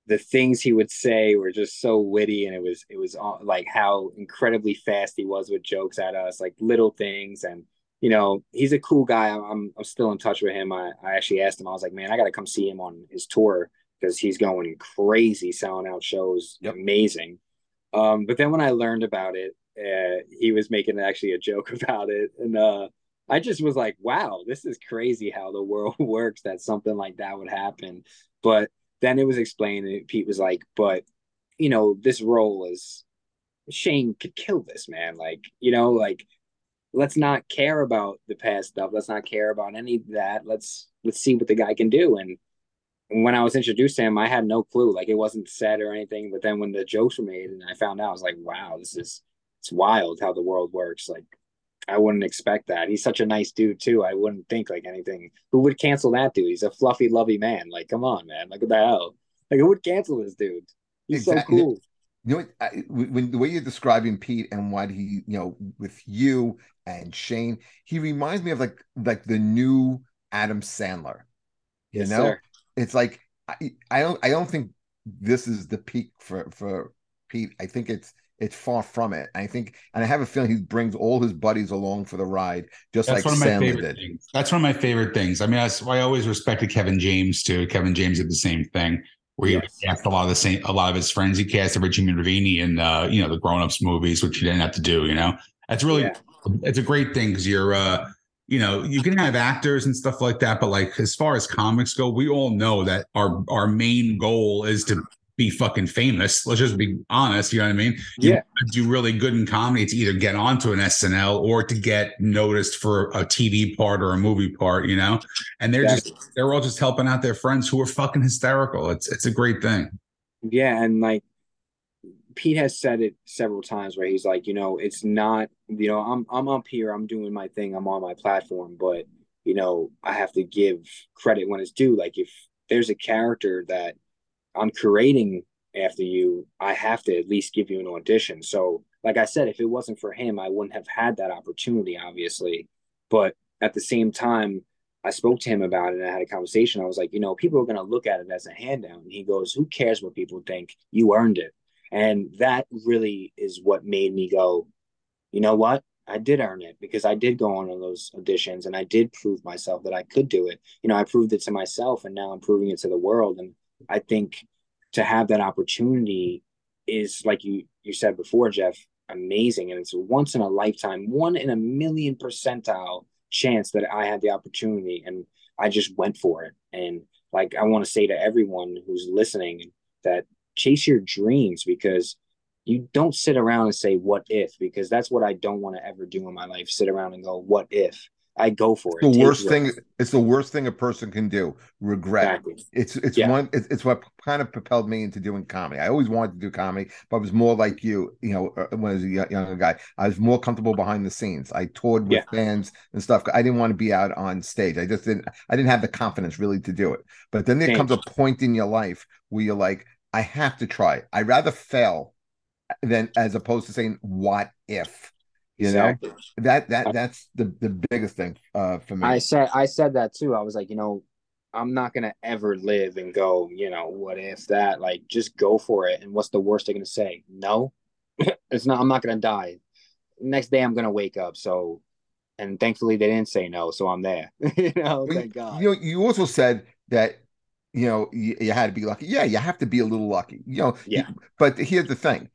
the things he would say were just so witty and it was it was all, like how incredibly fast he was with jokes at us like little things and you know he's a cool guy i'm i'm still in touch with him i, I actually asked him i was like man i gotta come see him on his tour because he's going crazy selling out shows yep. amazing um but then when i learned about it uh, he was making actually a joke [LAUGHS] about it and uh I just was like, wow, this is crazy how the world [LAUGHS] works that something like that would happen. But then it was explained, and Pete was like, but you know, this role is Shane could kill this man. Like, you know, like let's not care about the past stuff. Let's not care about any of that. Let's let's see what the guy can do. And when I was introduced to him, I had no clue. Like it wasn't said or anything. But then when the jokes were made and I found out, I was like, wow, this is it's wild how the world works. Like I wouldn't expect that. He's such a nice dude too. I wouldn't think like anything. Who would cancel that dude? He's a fluffy, lovey man. Like, come on, man. Like, what the hell? Like, who would cancel this dude? He's exactly. so cool. You know, I, when the way you're describing Pete and what he, you know, with you and Shane, he reminds me of like like the new Adam Sandler. You yes, know, sir. it's like I, I don't I don't think this is the peak for for Pete. I think it's it's far from it. I think, and I have a feeling he brings all his buddies along for the ride, just that's like Sandler did. Things. That's one of my favorite things. I mean, I, I always respected Kevin James too. Kevin James did the same thing, where yes. he cast a lot of the same, a lot of his friends. He casted Richie Minervini in, uh, you know, the Grown Ups movies, which he didn't have to do. You know, that's really, yeah. it's a great thing because you're. uh you know, you can have actors and stuff like that, but like as far as comics go, we all know that our our main goal is to be fucking famous. Let's just be honest. You know what I mean? You yeah. Do really good in comedy to either get onto an SNL or to get noticed for a TV part or a movie part. You know, and they're exactly. just they're all just helping out their friends who are fucking hysterical. It's it's a great thing. Yeah, and like Pete has said it several times where he's like, you know, it's not, you know, I'm I'm up here, I'm doing my thing, I'm on my platform, but you know, I have to give credit when it's due. Like if there's a character that I'm creating after you, I have to at least give you an audition. So, like I said, if it wasn't for him, I wouldn't have had that opportunity, obviously. But at the same time, I spoke to him about it and I had a conversation. I was like, you know, people are going to look at it as a handout. And he goes, who cares what people think? You earned it. And that really is what made me go, you know what? I did earn it because I did go on those auditions and I did prove myself that I could do it. You know, I proved it to myself and now I'm proving it to the world. And I think to have that opportunity is like you you said before, Jeff, amazing, and it's once in a lifetime, one in a million percentile chance that I had the opportunity, and I just went for it. And like I want to say to everyone who's listening that chase your dreams because you don't sit around and say what if because that's what I don't want to ever do in my life. Sit around and go what if I go for it. The worst thing. It's the worst thing a person can do. Regret. Exactly. It's it's yeah. one. It's, it's, what kind of propelled me into doing comedy. I always wanted to do comedy, but I was more like you. You know, uh, when I was a younger guy, I was more comfortable behind the scenes. I toured with yeah. bands and stuff. I didn't want to be out on stage. I just didn't. I didn't have the confidence really to do it. But then there comes a point in your life where you're like, I have to try. I'd rather fail than as opposed to saying, "What if." You know that that that's the the biggest thing uh, for me. I said I said that too. I was like, you know, I'm not gonna ever live and go. You know, what if that? Like, just go for it. And what's the worst they're gonna say? No, [LAUGHS] it's not. I'm not gonna die. Next day, I'm gonna wake up. So, and thankfully, they didn't say no. So I'm there. [LAUGHS] you know, thank God. You know, you also said that you know you, you, had to be lucky. Yeah, you have to be a little lucky. You know, yeah. But here's the thing: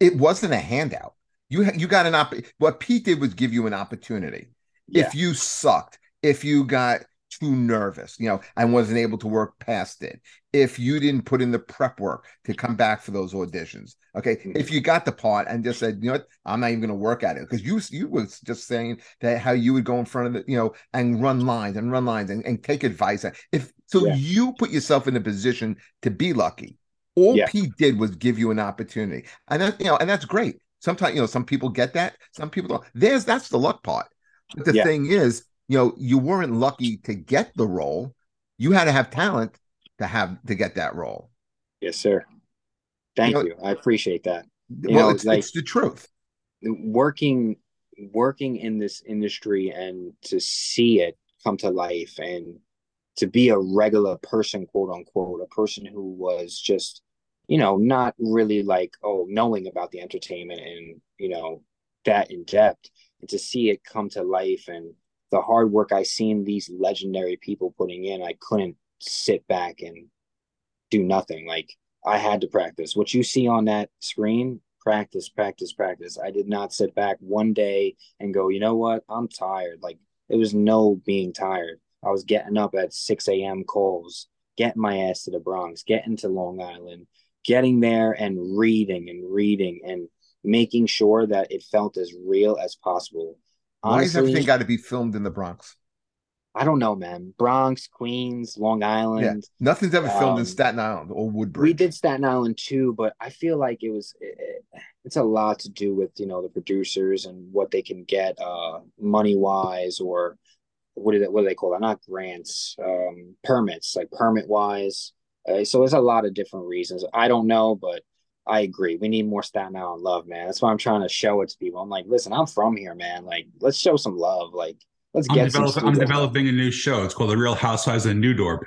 it wasn't a handout. You you got an op. What Pete did was give you an opportunity. Yeah. If you sucked, if you got too nervous, you know, and wasn't able to work past it, if you didn't put in the prep work to come back for those auditions, okay, mm-hmm. if you got the part and just said, you know what, I'm not even going to work at it because you you was just saying that how you would go in front of the, you know, and run lines and run lines and, and take advice. If so, yeah. you put yourself in a position to be lucky. All yeah. Pete did was give you an opportunity, and that you know, and that's great. Sometimes, you know, some people get that, some people don't. There's that's the luck part. But the yeah. thing is, you know, you weren't lucky to get the role. You had to have talent to have to get that role. Yes, sir. Thank you. Know, you. I appreciate that. You well, know, it's, like, it's the truth. Working working in this industry and to see it come to life and to be a regular person, quote unquote, a person who was just, you know, not really like, oh, knowing about the entertainment and, you know, that in depth and to see it come to life and the hard work I seen these legendary people putting in, I couldn't sit back and do nothing. Like I had to practice. What you see on that screen, practice, practice, practice. I did not sit back one day and go, you know what? I'm tired. Like it was no being tired. I was getting up at 6 a.m. calls, getting my ass to the Bronx, getting to Long Island, getting there and reading and reading and making sure that it felt as real as possible. Honestly, Why has everything got to be filmed in the Bronx? I don't know, man. Bronx, Queens, Long Island. Yeah. Nothing's ever filmed um, in Staten Island or Woodbridge. We did Staten Island too, but I feel like it was it, it's a lot to do with you know the producers and what they can get uh, money wise or what do they what do they call that? Not grants, um, permits, like permit wise. Uh, so there's a lot of different reasons. I don't know, but I agree. We need more Staten Island love, man. That's why I'm trying to show it to people. I'm like, listen, I'm from here, man. Like, let's show some love. Like, let's I'm get. Developing, I'm developing a new show. It's called The Real Housewives of New Dorp.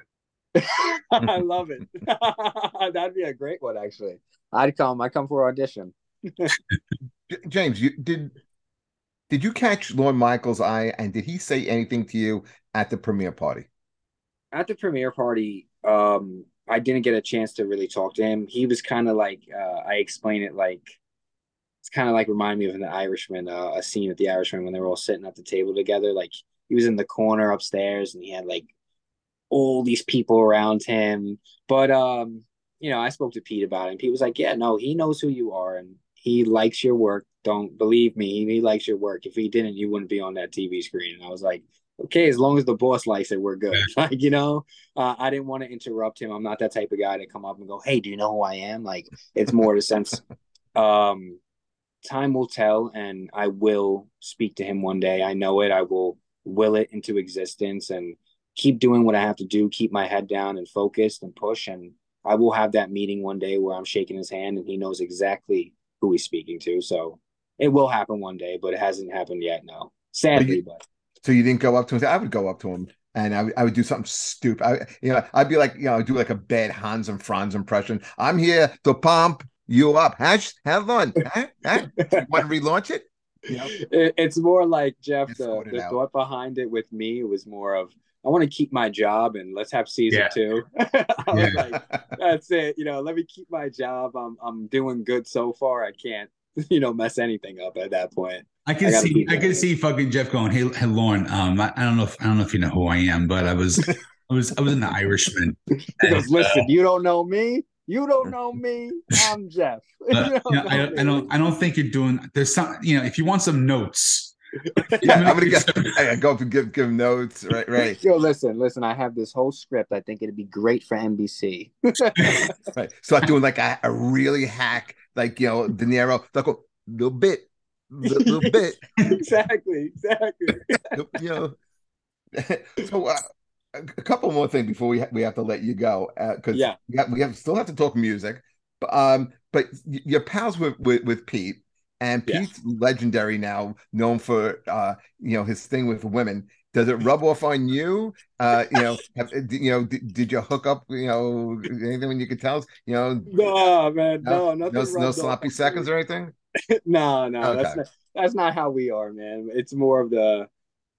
[LAUGHS] I love it. [LAUGHS] That'd be a great one, actually. I'd come. I come for audition. [LAUGHS] James, you did. Did you catch Lorne Michaels' eye, and did he say anything to you at the premiere party? At the premiere party, um, I didn't get a chance to really talk to him. He was kind of like uh, I explain it like it's kind of like remind me of the Irishman, uh, a scene at the Irishman when they were all sitting at the table together. Like he was in the corner upstairs and he had like all these people around him. But um, you know, I spoke to Pete about it, and Pete was like, "Yeah, no, he knows who you are, and he likes your work. Don't believe me, he likes your work. If he didn't, you wouldn't be on that TV screen." And I was like, okay, as long as the boss likes it, we're good. [LAUGHS] like, you know, uh, I didn't want to interrupt him. I'm not that type of guy to come up and go, hey, do you know who I am? Like, it's more the sense, [LAUGHS] um, time will tell, and I will speak to him one day. I know it. I will will it into existence and keep doing what I have to do, keep my head down and focused and push. And I will have that meeting one day where I'm shaking his hand and he knows exactly who he's speaking to. So it will happen one day, but it hasn't happened yet. No, sadly, but so you didn't go up to him. I would go up to him and I would, I would do something stupid. I, you know, I'd be like, you know, I'd do like a bad Hans and Franz impression. I'm here to pump you up. Hash, have fun. huh? Huh? want to relaunch it? You know? it? It's more like Jeff. The, the thought behind it with me was more of I want to keep my job and let's have season yeah. two. [LAUGHS] I yeah. like, that's it. You know, let me keep my job. I'm I'm doing good so far. I can't, [LAUGHS] you know, mess anything up at that point. I can I see, I can see fucking Jeff going, "Hey, hey Lorne, um, I, I, don't know if I don't know if you know who I am, but I was, [LAUGHS] I was, I was an Irishman." he goes, "Listen, uh, you don't know me. You don't know [LAUGHS] me. I'm Jeff. Uh, you know, I, I, don't, I don't think you're doing. There's some, you know, if you want some notes." yeah, I'm gonna get, I go up and give give notes. Right, right. Yo, listen, listen. I have this whole script. I think it'd be great for NBC. right. So I'm doing like a, a really hack, like you know, De Niro, like a little bit, little, little [LAUGHS] bit. exactly, exactly. you know, [LAUGHS] so uh, a couple more things before we ha- we have to let you go because uh, yeah, we have, we have still have to talk music, but um, but your pals with with, with Pete. And Pete's yeah. legendary now, known for uh, you know his thing with women. Does it rub off on you? Uh, you know, [LAUGHS] have, you know, did, did, you hook up? You know, anything when you could tell us? You know, no, man, no, no, no, no sloppy seconds or anything. [LAUGHS] no, no, okay. that's not, that's not how we are, man. It's more of the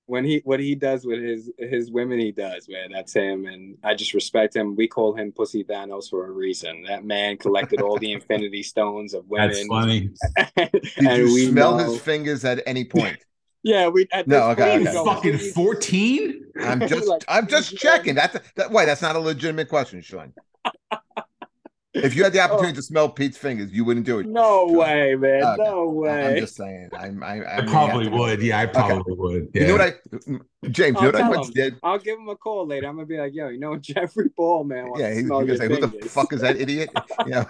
when he what he does with his his women he does man that's him and i just respect him we call him pussy thanos for a reason that man collected all the infinity stones of [LAUGHS] women that's funny did you we smell know... his fingers at any point yeah we at no okay, okay. fucking 14 i'm [LAUGHS] just like, i'm just checking. That's that why that's not a legitimate question sean if you had the oh. opportunity oh. to smell Pete's fingers, you wouldn't do it. No way, man. Uh, no way. I'm just saying. I'm, I, I, I probably would. Yeah, I probably okay. would. Yeah. You know what I, James? You know what I once did? I'll give him a call later. I'm gonna be like, yo, you know [LAUGHS] Jeffrey Paul, man. Yeah, he's gonna say, fingers. who the fuck is that idiot? [LAUGHS] yeah.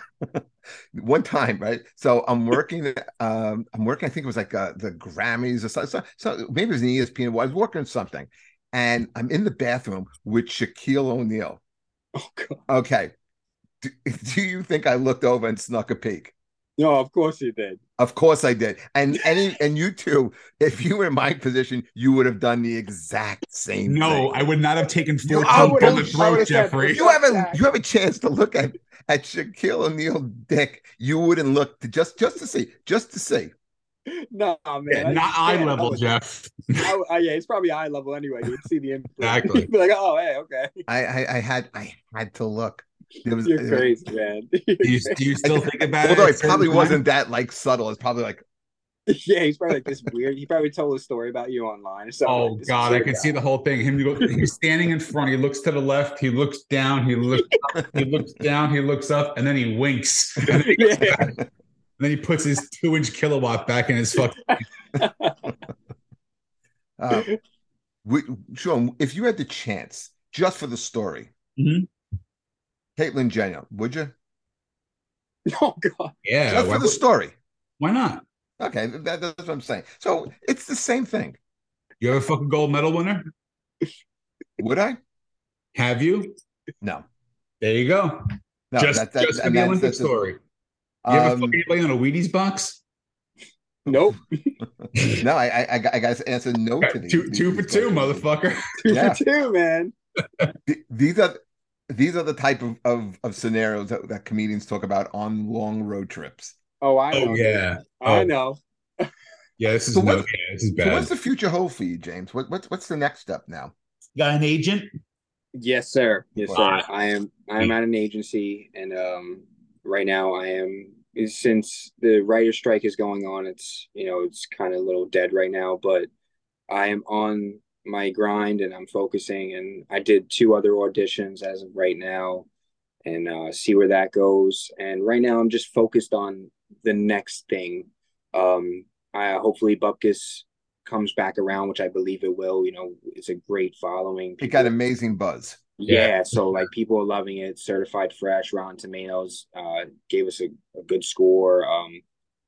[LAUGHS] One time, right? So I'm working. Um, I'm working. I think it was like uh, the Grammys or something. So, so maybe it was an ESPN. I was working on something, and I'm in the bathroom with Shaquille O'Neal. Oh, God. Okay do, [LAUGHS] do you think I looked over and snuck a peek? No, of course you did. Of course I did. And [LAUGHS] any and you too, if you were in my position, you would have done the exact same No, thing. I would not have taken four You- I would've- the throat, Jeffrey. you have a you have a chance to look at at Shaquille O'Neal dick. You wouldn't look to just just to see, just to see. No, man. Yeah, I not just eye can't level, help it. Jeff. I, I, yeah, it's probably eye level anyway. You'd see the [LAUGHS] imprint. Exactly. You'd be like, oh, hey, okay. I I, I had I had to look. There was, You're crazy, man. [LAUGHS] Do you, do you still think about although it? Although it probably wasn't that like subtle. It's probably like [LAUGHS] yeah, he's probably like this weird. He probably told a story about you online or something. Oh like God, I weird can guy. see the whole thing. Him, he's standing in front. He looks to the left. He looks down. He looks. Up, he looks [LAUGHS] down. He looks up, and then he winks. And then he, Yeah. And then he puts his two-inch kilowatt back in his fucking. uh, we, Sean, if you had the chance just for the story, Mhm. Caitlyn Jenner, would you? [LAUGHS] Oh God. Yeah, just for the story. why not? Okay, that, that's what I'm saying. So it's the same thing. You have a fucking gold medal winner? Would I? Have you? No. There you go. No, just that- that- just for the that's- Olympic that's a- You ever Um, fucking play on a Wheaties box? Nope. [LAUGHS] no, I, I, I got I got to answer no to these. two these- two for these two, questions. motherfucker. Two Yeah. for two, man. These are these are the type of, of, of scenarios that, that comedians talk about on long road trips. Oh, I know. Oh yeah, I Oh. know. yeah. This is So no, yeah, this is So what's the future hold for you, James? What, what's what's the next step now? Got an agent? Yes, sir. Yes, sir. Wow. I am. I am at an agency, and um, right now I am. Since the writer strike is going on, it's you know it's kind of a little dead right now. But I am on my grind, and I'm focusing. And I did two other auditions as of right now, and uh, see where that goes. And right now I'm just focused on the next thing. Um, I hopefully Bupkis comes back around, which I believe it will. You know, it's a great following. It got amazing buzz. yeah, so like people are loving it. Certified fresh. Rotten Tomatoes uh, gave us a, a good score. Um,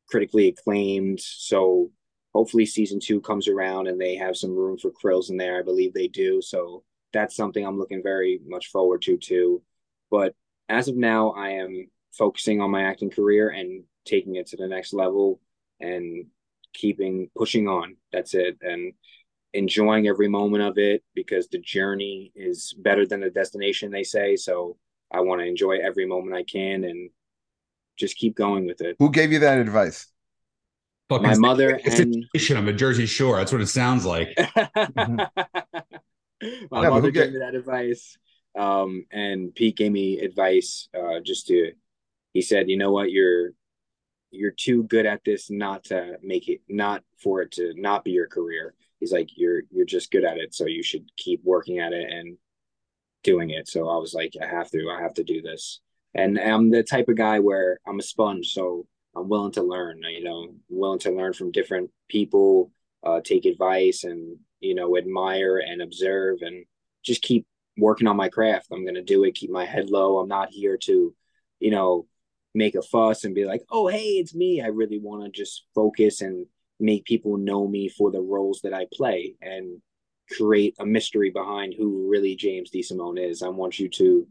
critically acclaimed. So hopefully season two comes around and they have some room for Crillz in there. I believe they do. So that's something I'm looking very much forward to too. But as of now, I am focusing on my acting career and taking it to the next level and keeping pushing on. That's it. And enjoying every moment of it because the journey is better than the destination they say so i want to enjoy every moment i can and just keep going with it Who gave you that advice? Fucking my mother It's [LAUGHS] and situation on the Jersey Shore. That's what it sounds like. [LAUGHS] my No, but mother who gave me that advice um and pete gave me advice uh just to he said you know what you're you're too good at this not to make it not for it to not be your career he's like you're you're just good at it so you should keep working at it and doing it so i was like i have to i have to do this and i'm the type of guy where i'm a sponge so i'm willing to learn you know willing to learn from different people uh, take advice and you know admire and observe and just keep working on my craft. I'm going to do it keep my head low. I'm not here to you know make a fuss and be like oh hey it's me. I really want to just focus and make people know me for the roles that i play and create a mystery behind who really james DeSimone is. I want you to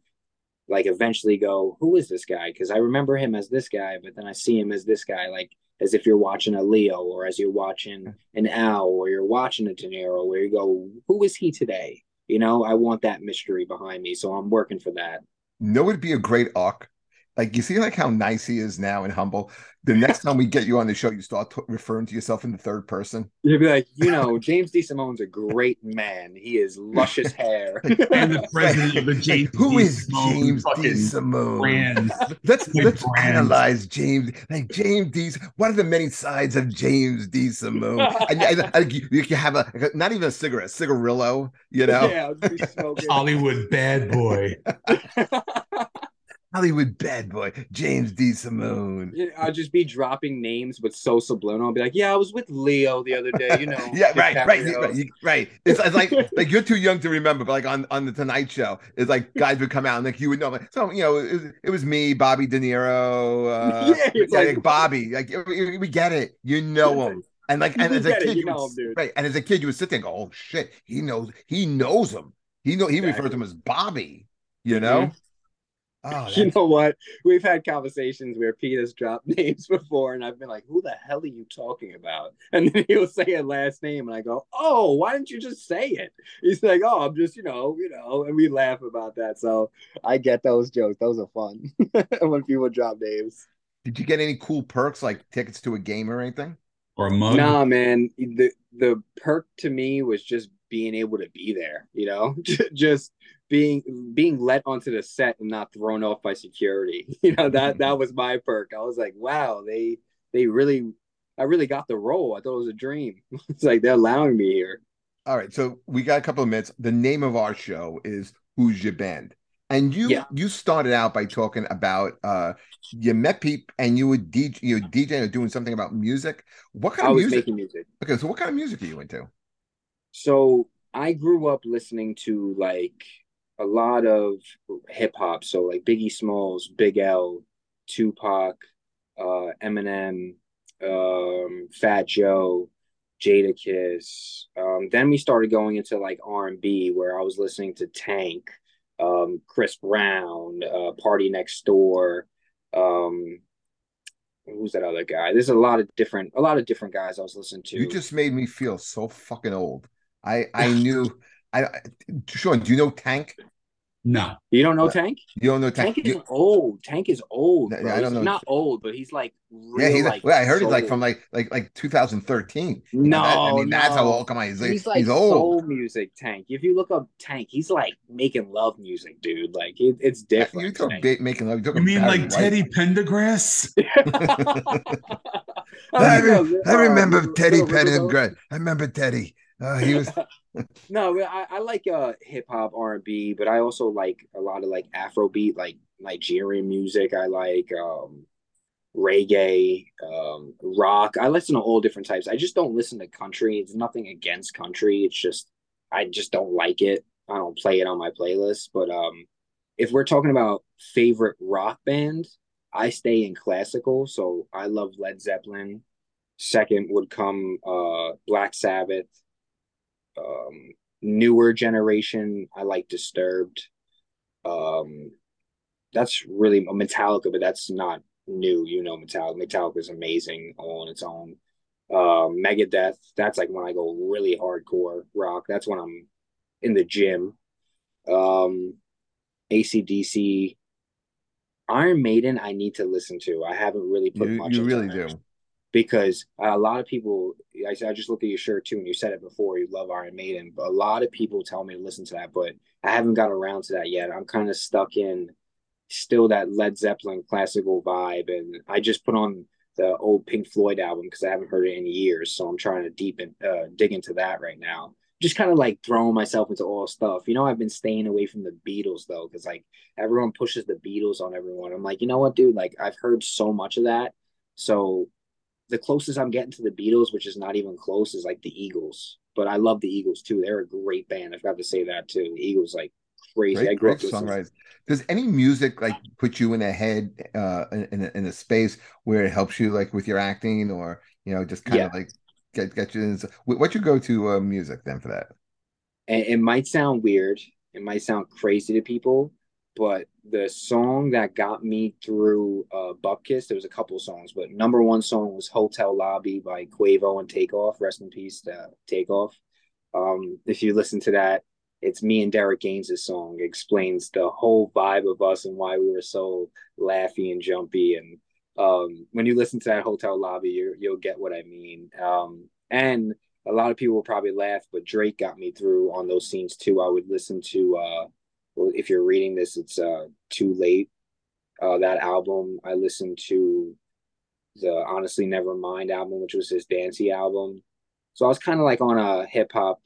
like eventually go who is this guy? Because i remember him as this guy but then i see him as this guy like as if you're watching a leo or as you're watching an al or you're watching a de niro where you go who is he today? You know i want that mystery behind me so i'm working for that. No, it'd be a great arc. Like you see, like how nice he is now and humble. The [LAUGHS] next time we get you on the show, you start t- referring to yourself in the third person. you'd be like you know [LAUGHS] james DeSimone's a great man he is luscious [LAUGHS] hair And the president of the James Who D. is Simone James D. fucking Simone? brand. Let's Big let's brand. analyze James. Like James D. What are the many sides of James DeSimone? and, and, and you, you can have a not even a cigarette, cigarillo. You know, yeah I'll just be smoking. Hollywood bad boy. Hollywood bad boy, James DeSimone. Yeah, I'll just be dropping names, but so subliminal. I'll be like, "Yeah, I was with Leo the other day." You know. [LAUGHS] Yeah, right, right, right, right. It's, it's like like you're too young to remember, but like on on the Tonight Show, it's like guys would come out and like you would know. Like, so you know, it was, it was me, Bobby De Niro. [LAUGHS] Uh, Yeah, like- like Bobby. Like we we get it, you know him. And like, and as a get it, kid, you know would, him, right? And as a kid, you would sit there and go, "Oh shit, he knows, he knows him. He know, he refers to him as Bobby." You know, Oh, [LAUGHS] You know what? We've had conversations where Pete has dropped [LAUGHS] names before, and I've been like, "Who the hell are you talking about?" And then he'll say a last name, and I go, "Oh, why didn't you just say it?" He's like, "Oh, I'm just, you know, you know," and we laugh about that. So I get those jokes; those are fun [LAUGHS] when people drop names. did you get any cool perks like tickets to a game or anything? Or a mug? Nah, man. The the perk to me was just being able to be there, you know, just being being let onto the set and not thrown off by security. [LAUGHS] You know, that that was my perk. I was like, wow, they they really I really got the role. I thought it was a dream. [LAUGHS] it's like they're allowing me here. All right, so we got a couple of minutes. The name of our show is Who's Your Band? And you Yeah. you started out by talking about uh you met people and you were DJ you were DJing or doing something about music. What kind I of was music? making music. Okay, so what kind of music are you into? So I grew up listening to like a lot of hip hop. So like Biggie Smalls, Big L, Tupac, uh, Eminem, um, Fat Joe, Jadakiss. Um, then we started going into like R and B, where I was listening to Tank, um, Chris Brown, uh, Party Next Door. Um, who's that other guy? There's a lot of different, a lot of different guys I was listening to. You just made me feel so fucking old. I I [LAUGHS] knew I Sean, do you know Tank? No. You don't know Tank? You don't know Tank? Tank is You- old. Tank is old. Yeah, Bro. I don't He's know. not old, but he's like real, yeah, he's like well, I heard he's like from like like like 2013. You No, know, that- I mean that's how old. Come on, he's like, He's like he's old. soul music. Tank. If you look up Tank, he's like making love music, dude. Like it, it's different. You talk Tank. ba- making love. You You mean Barry like White. [LAUGHS] [LAUGHS] Teddy Pendergrass? I, don't re- I remember Teddy Pendergrass. I remember Teddy. Uh, he was [LAUGHS] No, I, I like uh hip hop R and B, but I also like a lot of like Afrobeat, like Nigerian music. I like um reggae, um rock. I listen to all different types. I just don't listen to country. It's nothing against country. It's just I just don't like it. I don't play it on my playlist. But um if we're talking about favorite rock band, I stay in classical. So I love Led Zeppelin. Second would come uh Black Sabbath um newer generation. I like disturbed. Um that's really metallica but that's not new you know metallica. Metallica is amazing on its own. Uh, megadeth that's like when i go really hardcore rock. That's when i'm in the gym. Um acdc iron maiden i need to listen to. I haven't really put you, much you really do. because a lot of people I, I just looked at your shirt too and you said it before you love iron maiden. But a lot of people tell me to listen to that but i haven't got around to that yet. I'm kind of stuck in still that led zeppelin classical vibe and i just put on the old pink floyd album because i haven't heard it in years so i'm trying to deepen uh, dig into that right now. Just kind of like throwing myself into all stuff. You know i've been staying away from the beatles though because like everyone pushes the beatles on everyone. I'm like you know what dude? Like i've heard so much of that so the closest I'm getting to the Beatles, which is not even close, is like the Eagles. But I love the Eagles too. They're a great band. I've got to say that too. The Eagles, like crazy. I Great, grew great up songwriters. Does any music like put you in a head uh in, a, in a space where it helps you like with your acting or you know just kind of like get get you in what's your go-to uh, music then for that? And it might sound weird. It might sound crazy to people, but the song that got me through uh Bupkis, there was a couple songs, but number one song was Hotel Lobby by Quavo and Takeoff. Rest in peace to Takeoff. Um, if you listen to that, it's me and Derek Gaines' song. It explains the whole vibe of us and why we were so laughy and jumpy. And um, when you listen to that Hotel Lobby, you you'll get what I mean. Um, and a lot of people will probably laugh, but Drake got me through on those scenes too. I would listen to uh if you're reading this, it's uh too late. Uh that album. I listened to the Honestly Nevermind album, which was his dancey album. So I was kind of like on a hip hop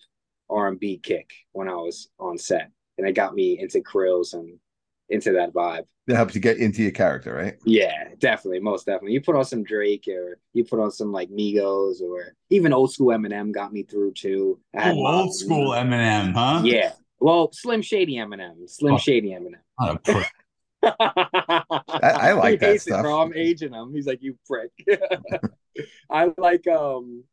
R and B kick when I was on set. And it got me into crillz and into that vibe. That helps you get into your character, right? Yeah, definitely, most definitely. You put on some Drake or you put on some like Migos or even old school Eminem got me through too. I had Oh, old school Eminem, huh? Yeah. Well, Slim Shady Eminem. Slim Oh. Shady Eminem. What prick. I like that stuff. It, bro. I'm aging him. He's like, you prick. [LAUGHS] I like um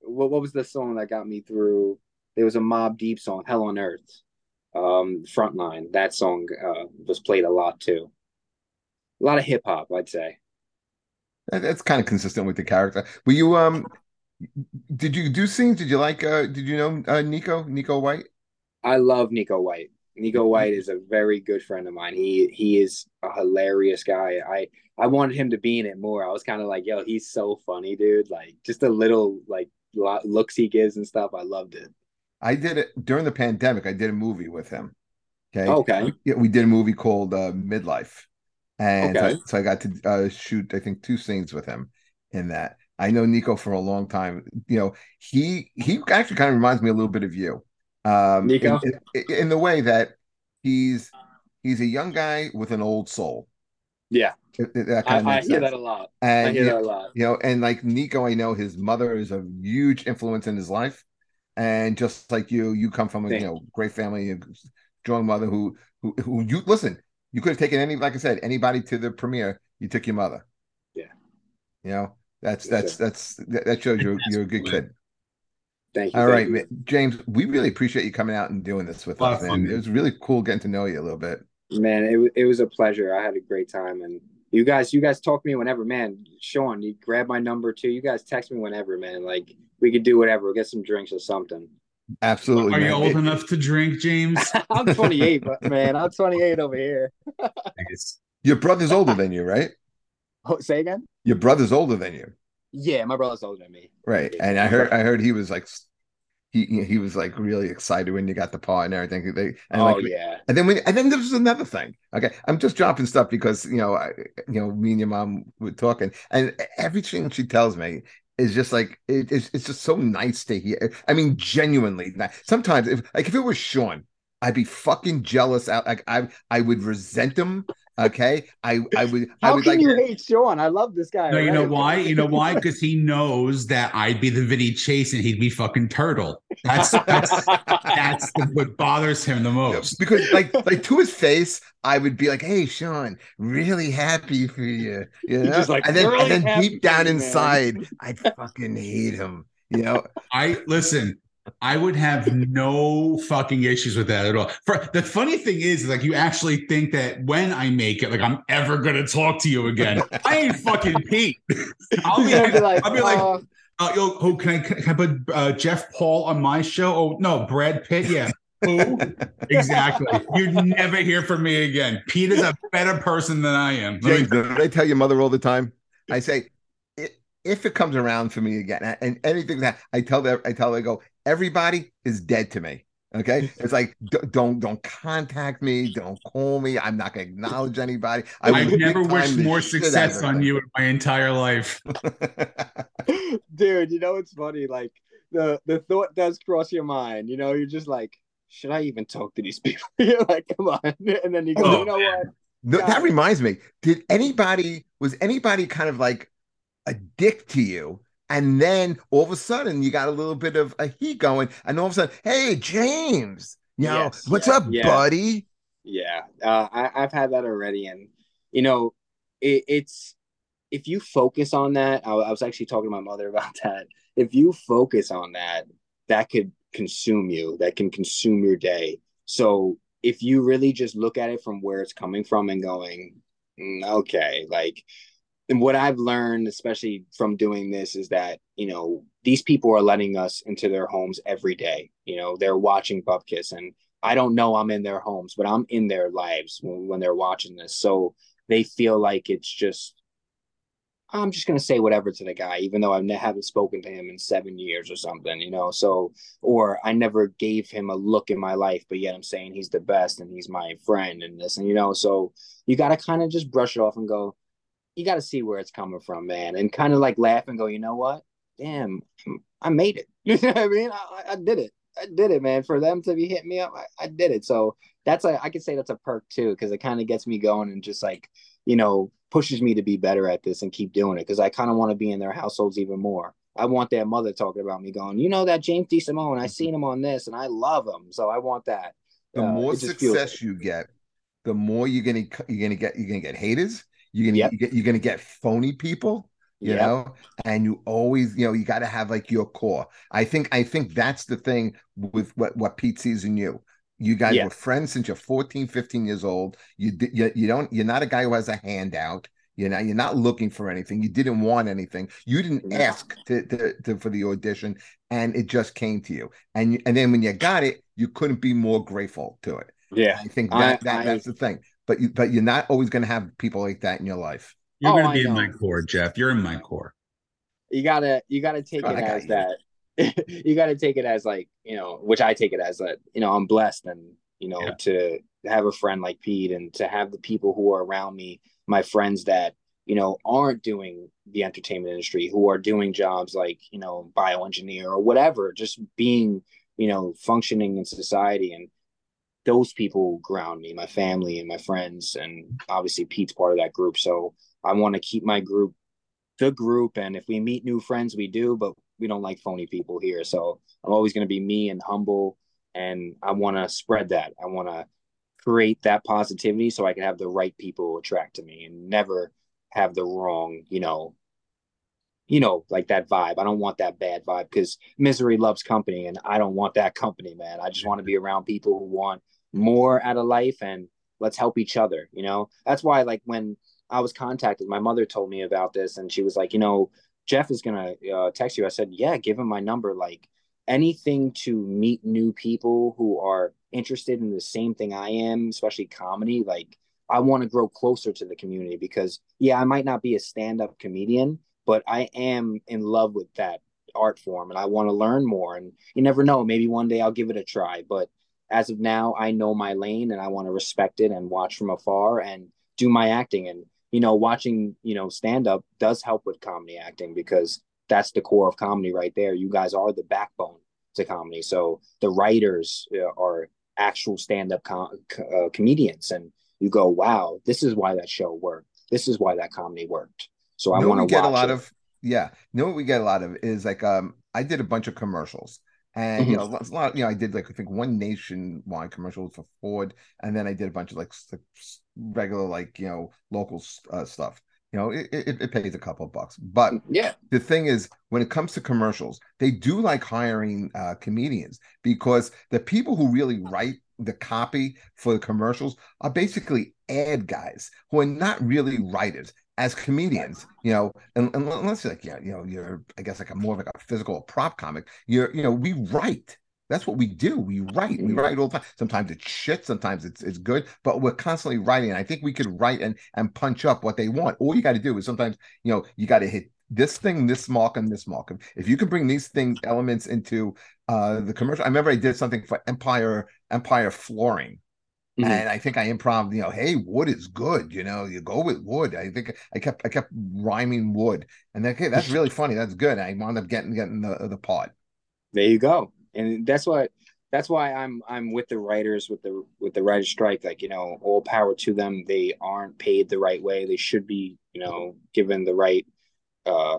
what what was the song that got me through? There was a Mobb Deep song, Hell on Earth. Um, Frontline. That song uh was played a lot too. a lot of hip hop, I'd say. That's kind of consistent with the character. Were you um? Did you do scenes? Did you like? uh Did you know uh, Nico Nico White? I love Nico White. Nico White is a very good friend of mine. He he is a hilarious guy. I I wanted him to be in it more. I was kind of like, yo, he's so funny, dude. Like just a little like looks he gives and stuff. I loved it. I did it during the pandemic. I did a movie with him. Okay. Okay. Yeah, we did a movie called uh, Midlife, and okay. so, so, I got to uh, shoot I think two scenes with him in that. I know Nico for a long time. You know, he he actually kind of reminds me a little bit of you. Um, Nico, in, in, in the way that he's he's a young guy with an old soul. Yeah, that kind I, I hear that a lot. And, I hear that a lot. You know, and like Nico, I know his mother is a huge influence in his life, and just like you, you come from a you know great family, a strong mother who who who you listen. You could have taken any, like I said, anybody to the premiere. You took your mother. Yeah. You know, that's that's that's that shows you're you're a good kid. Thank you. All thank right, you. James. We really appreciate you coming out and doing this with us, man. It was really cool getting to know you a little bit. Man, it it was a pleasure. I had a great time, and you guys, you guys talk to me whenever, man. Sean, you grab my number too. You guys text me whenever, man. Like we could do whatever. We'll get some drinks or something. Absolutely. Are man. you old it, enough to drink, James? [LAUGHS] I'm 28, but man, I'm 28 over here. Your brother's older than you, right? [LAUGHS] Oh, say again. Your brother's older than you. Yeah, my brother's older than me. Right, and I heard I heard he was like he he was like really excited when you got the paw and everything. They and oh like, yeah, and then when and then there was another thing. Okay, I'm just dropping stuff because you know I, you know me and your mom were talking, and everything she tells me is just like it, it's it's just so nice to hear. I mean, genuinely. Sometimes if like if it was Sean, I'd be fucking jealous out. Like I I would resent him Okay, I I would. How I would can like, you hate Sean? I love this guy. No, you know why? You know why? Because he knows that I'd be the Vinny Chase and he'd be fucking Turtle. That's that's that's the, what bothers him the most. Because like like to his face, I would be like, "Hey, Sean, really happy for you," you know. Like, and then really and then deep down inside, I'd fucking hate him. You know. I listen. I would have no fucking issues with that at all. For the funny thing is, like, you actually think that when I make it, like, I'm ever gonna talk to you again. I ain't fucking Pete. [LAUGHS] I'll be, like, I'll be like, uh, uh, yo, oh, can I, can I put uh, Jeff Paul on my show? Oh no, Brad Pitt. Yeah. Who? exactly. You'd never hear from me again. Pete is a better person than I am. James, did I tell your mother all the time? I say, if it comes around for me again, and anything that I tell them, I tell them, I go, everybody is dead to me. Okay, [LAUGHS] it's like don't don't contact me, don't call me. I'm not gonna acknowledge anybody. I have never wished more success on you in my entire life, [LAUGHS] dude. You know it's funny. Like the the thought does cross your mind. You know, you're just like, should I even talk to these [LAUGHS] people? you're like, come on, and then you go, oh, you know man. what? No, that reminds me. Did anybody was anybody kind of like a dick to you and then all of a sudden you got a little bit of a heat going and all of a sudden hey james you know yes, what's yeah, up yeah. buddy? Yeah uh, I, have had that already and you know it, it's if you focus on that I, I was actually talking to my mother [LAUGHS] about that. If you focus on that that could consume you that can consume your day. So if you really just look at it from where it's coming from and going mm, okay like and what I've learned, especially from doing this, is that you know these people are letting us into their homes every day. You know, they're watching Bupkis, and I don't know I'm in their homes, but I'm in their lives when, when they're watching this. So they feel like it's just I'm just gonna say whatever to the guy, even though I haven't spoken to him in seven years or something, you know. So, or I never gave him a look in my life, but yet I'm saying he's the best and he's my friend and this, and you know. So you got to kind of just brush it off and go, you got to see where it's coming from, man, and kind of like laugh and go, you know what? Damn, I made it. [LAUGHS] You know what I mean? I, I did it. I did it, man. For them to be hitting me up, I, I did it. So that's a I could say that's a perk too, because it kind of gets me going and just like you know pushes me to be better at this and keep doing it because I kind of want to be in their households even more. I want their mother talking about me, going, you know that James DeSimone, I seen him on this and I love him, so I want that. The uh, more success you get, the more you're gonna you're gonna get you're gonna get haters you're gonna yep. you get, you're gonna get phony people, you yep. know, and you always, you know, you got to have like your core. I think I think that's the thing with what what Pete sees in you. You guys Yeah. were friends since you're 14, 15 years old. You, you you don't you're not a guy who has a handout. You're not you're not looking for anything. You didn't want anything. You didn't ask to, to, to for the audition, and it just came to you. And and then when you got it, you couldn't be more grateful to it. Yeah. I think I- that, that I- that's the thing. But you but you're not always going to have people like that in your life. You're Oh, gonna I be in my core, Jeff. You're in my core. You gotta you gotta take Oh, it I got as you. that. [LAUGHS] you gotta take it as like, you know, which I take it as that, you know, I'm blessed and you know, Yeah. to have a friend like Pete and to have the people who are around me, my friends that, you know, aren't doing the entertainment industry, who are doing jobs like, you know, bioengineer or whatever, just being, you know, functioning in society and those people ground me, my family and my friends, and obviously Pete's part of that group. So I want to keep my group the group. And if we meet new friends, we do, but we don't like phony people here. So I'm always going to be me and humble. And I want to spread that. I want to create that positivity so I can have the right people attract to me and never have the wrong, you know, you know, like that vibe. I don't want that bad vibe because misery loves company and I don't want that company, man. I just want to be around people who want more out of life and let's help each other, you know? That's why like when I was contacted, my mother told me about this and she was like, you know, Jeff is to uh, text you. I said, yeah, give him my number. Like anything to meet new people who are interested in the same thing I am, especially comedy. Like I want to grow closer to the community because yeah, I might not be a stand-up comedian, but I am in love with that art form and I want to learn more. And you never know, maybe one day I'll give it a try. But as of now, I know my lane and I want to respect it and watch from afar and do my acting. And, you know, watching, you know, stand up does help with comedy acting because that's the core of comedy right there. You guys are the backbone to comedy. So the writers uh, are actual stand up com- uh, comedians. And you go, wow, this is why that show worked. This is why that comedy worked. So I want to get a lot it. of yeah. You know what we get a lot of is like um I did a bunch of commercials. And you know, Mm-hmm. a lot, you know, I did like I think one nationwide commercial for Ford, and then I did a bunch of like regular like you know local uh, stuff. You know, it, it, it pays a couple bucks, but yeah. the thing is when it comes to commercials they do like hiring uh, comedians because the people who really write the copy for the commercials are basically ad guys who are not really writers as comedians you know and, and unless like yeah you know you're i guess like a more like a physical prop comic you're you know we write that's what we do. We write. We Mhm. write all the time. Sometimes it's shit. Sometimes it's it's good. But we're constantly writing. I think we could write and and punch up what they want. All you got to do is sometimes you know you got to hit this thing, this mark, and this mark. If you can bring these things elements into uh the commercial, I remember I did something for Empire Empire Flooring. Mhm. And I think I improv, you know, hey, wood is good. You know, you go with wood. I think I kept I kept rhyming wood, and then, okay, that's really funny. That's good. I wound up getting getting the the part. there you go and that's what that's why i'm i'm with the writers with the with the writers strike like you know all power to them they aren't paid the right way they should be you know given the right uh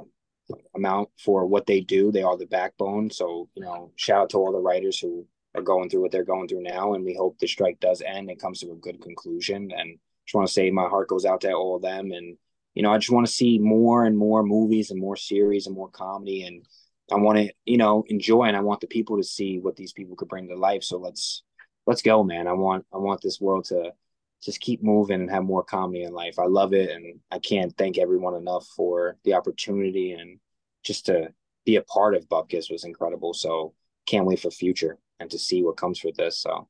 amount for what they do they are the backbone so you know shout out to all the writers who are going through what they're going through now and we hope the strike does end and comes to a good conclusion and just want to say my heart goes out to all of them and you know i just want to see more and more movies and more series and more comedy and I want to, you know, enjoy and I want the people to see what these people could bring to life. So let's let's go, man. I want I want this world to just keep moving and have more comedy in life. I love it and I can't thank everyone enough for the opportunity and just to be a part of Bupkis was incredible. So can't wait for future and to see what comes for this. So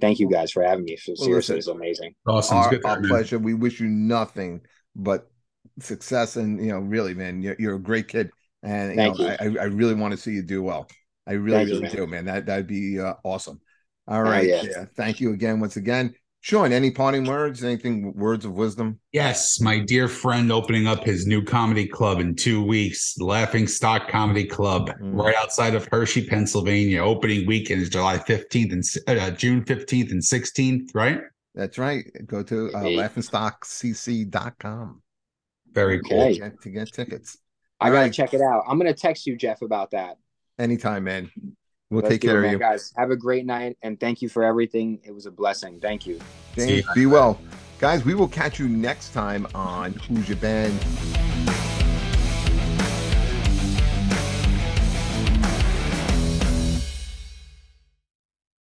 thank you guys for having me. So Well, seriously, listen. it's amazing. Awesome. It's our, good our pleasure. We wish you nothing but success, and you know, really, man, you're, you're a great kid, and you Thank know, you. I, I really want to see you do well. I really, Thank you, really man. do, man. That that'd be uh, awesome. All right. Oh, yeah. yeah. Thank you again, once again, Sean. Any parting words? Anything? Words of wisdom? Yes, my dear friend opening up his new comedy club in two weeks, Laughing Stock Comedy Club, Mm. right outside of Hershey, Pennsylvania. Opening weekend is July 15th and uh, June 15th and 16th, right? That's right. Go to uh, Hey. laughingstockcc.com Very cool. Okay. to get, to get tickets. I All gotta right. check it out. I'm gonna text you, Jeff, about that. Anytime, man. We'll Let's take do it, care of you. guys. Have a great night and thank you for everything. It was a blessing. Thank you. See you. be well. Guys, we will catch you next time on Who's Your Band.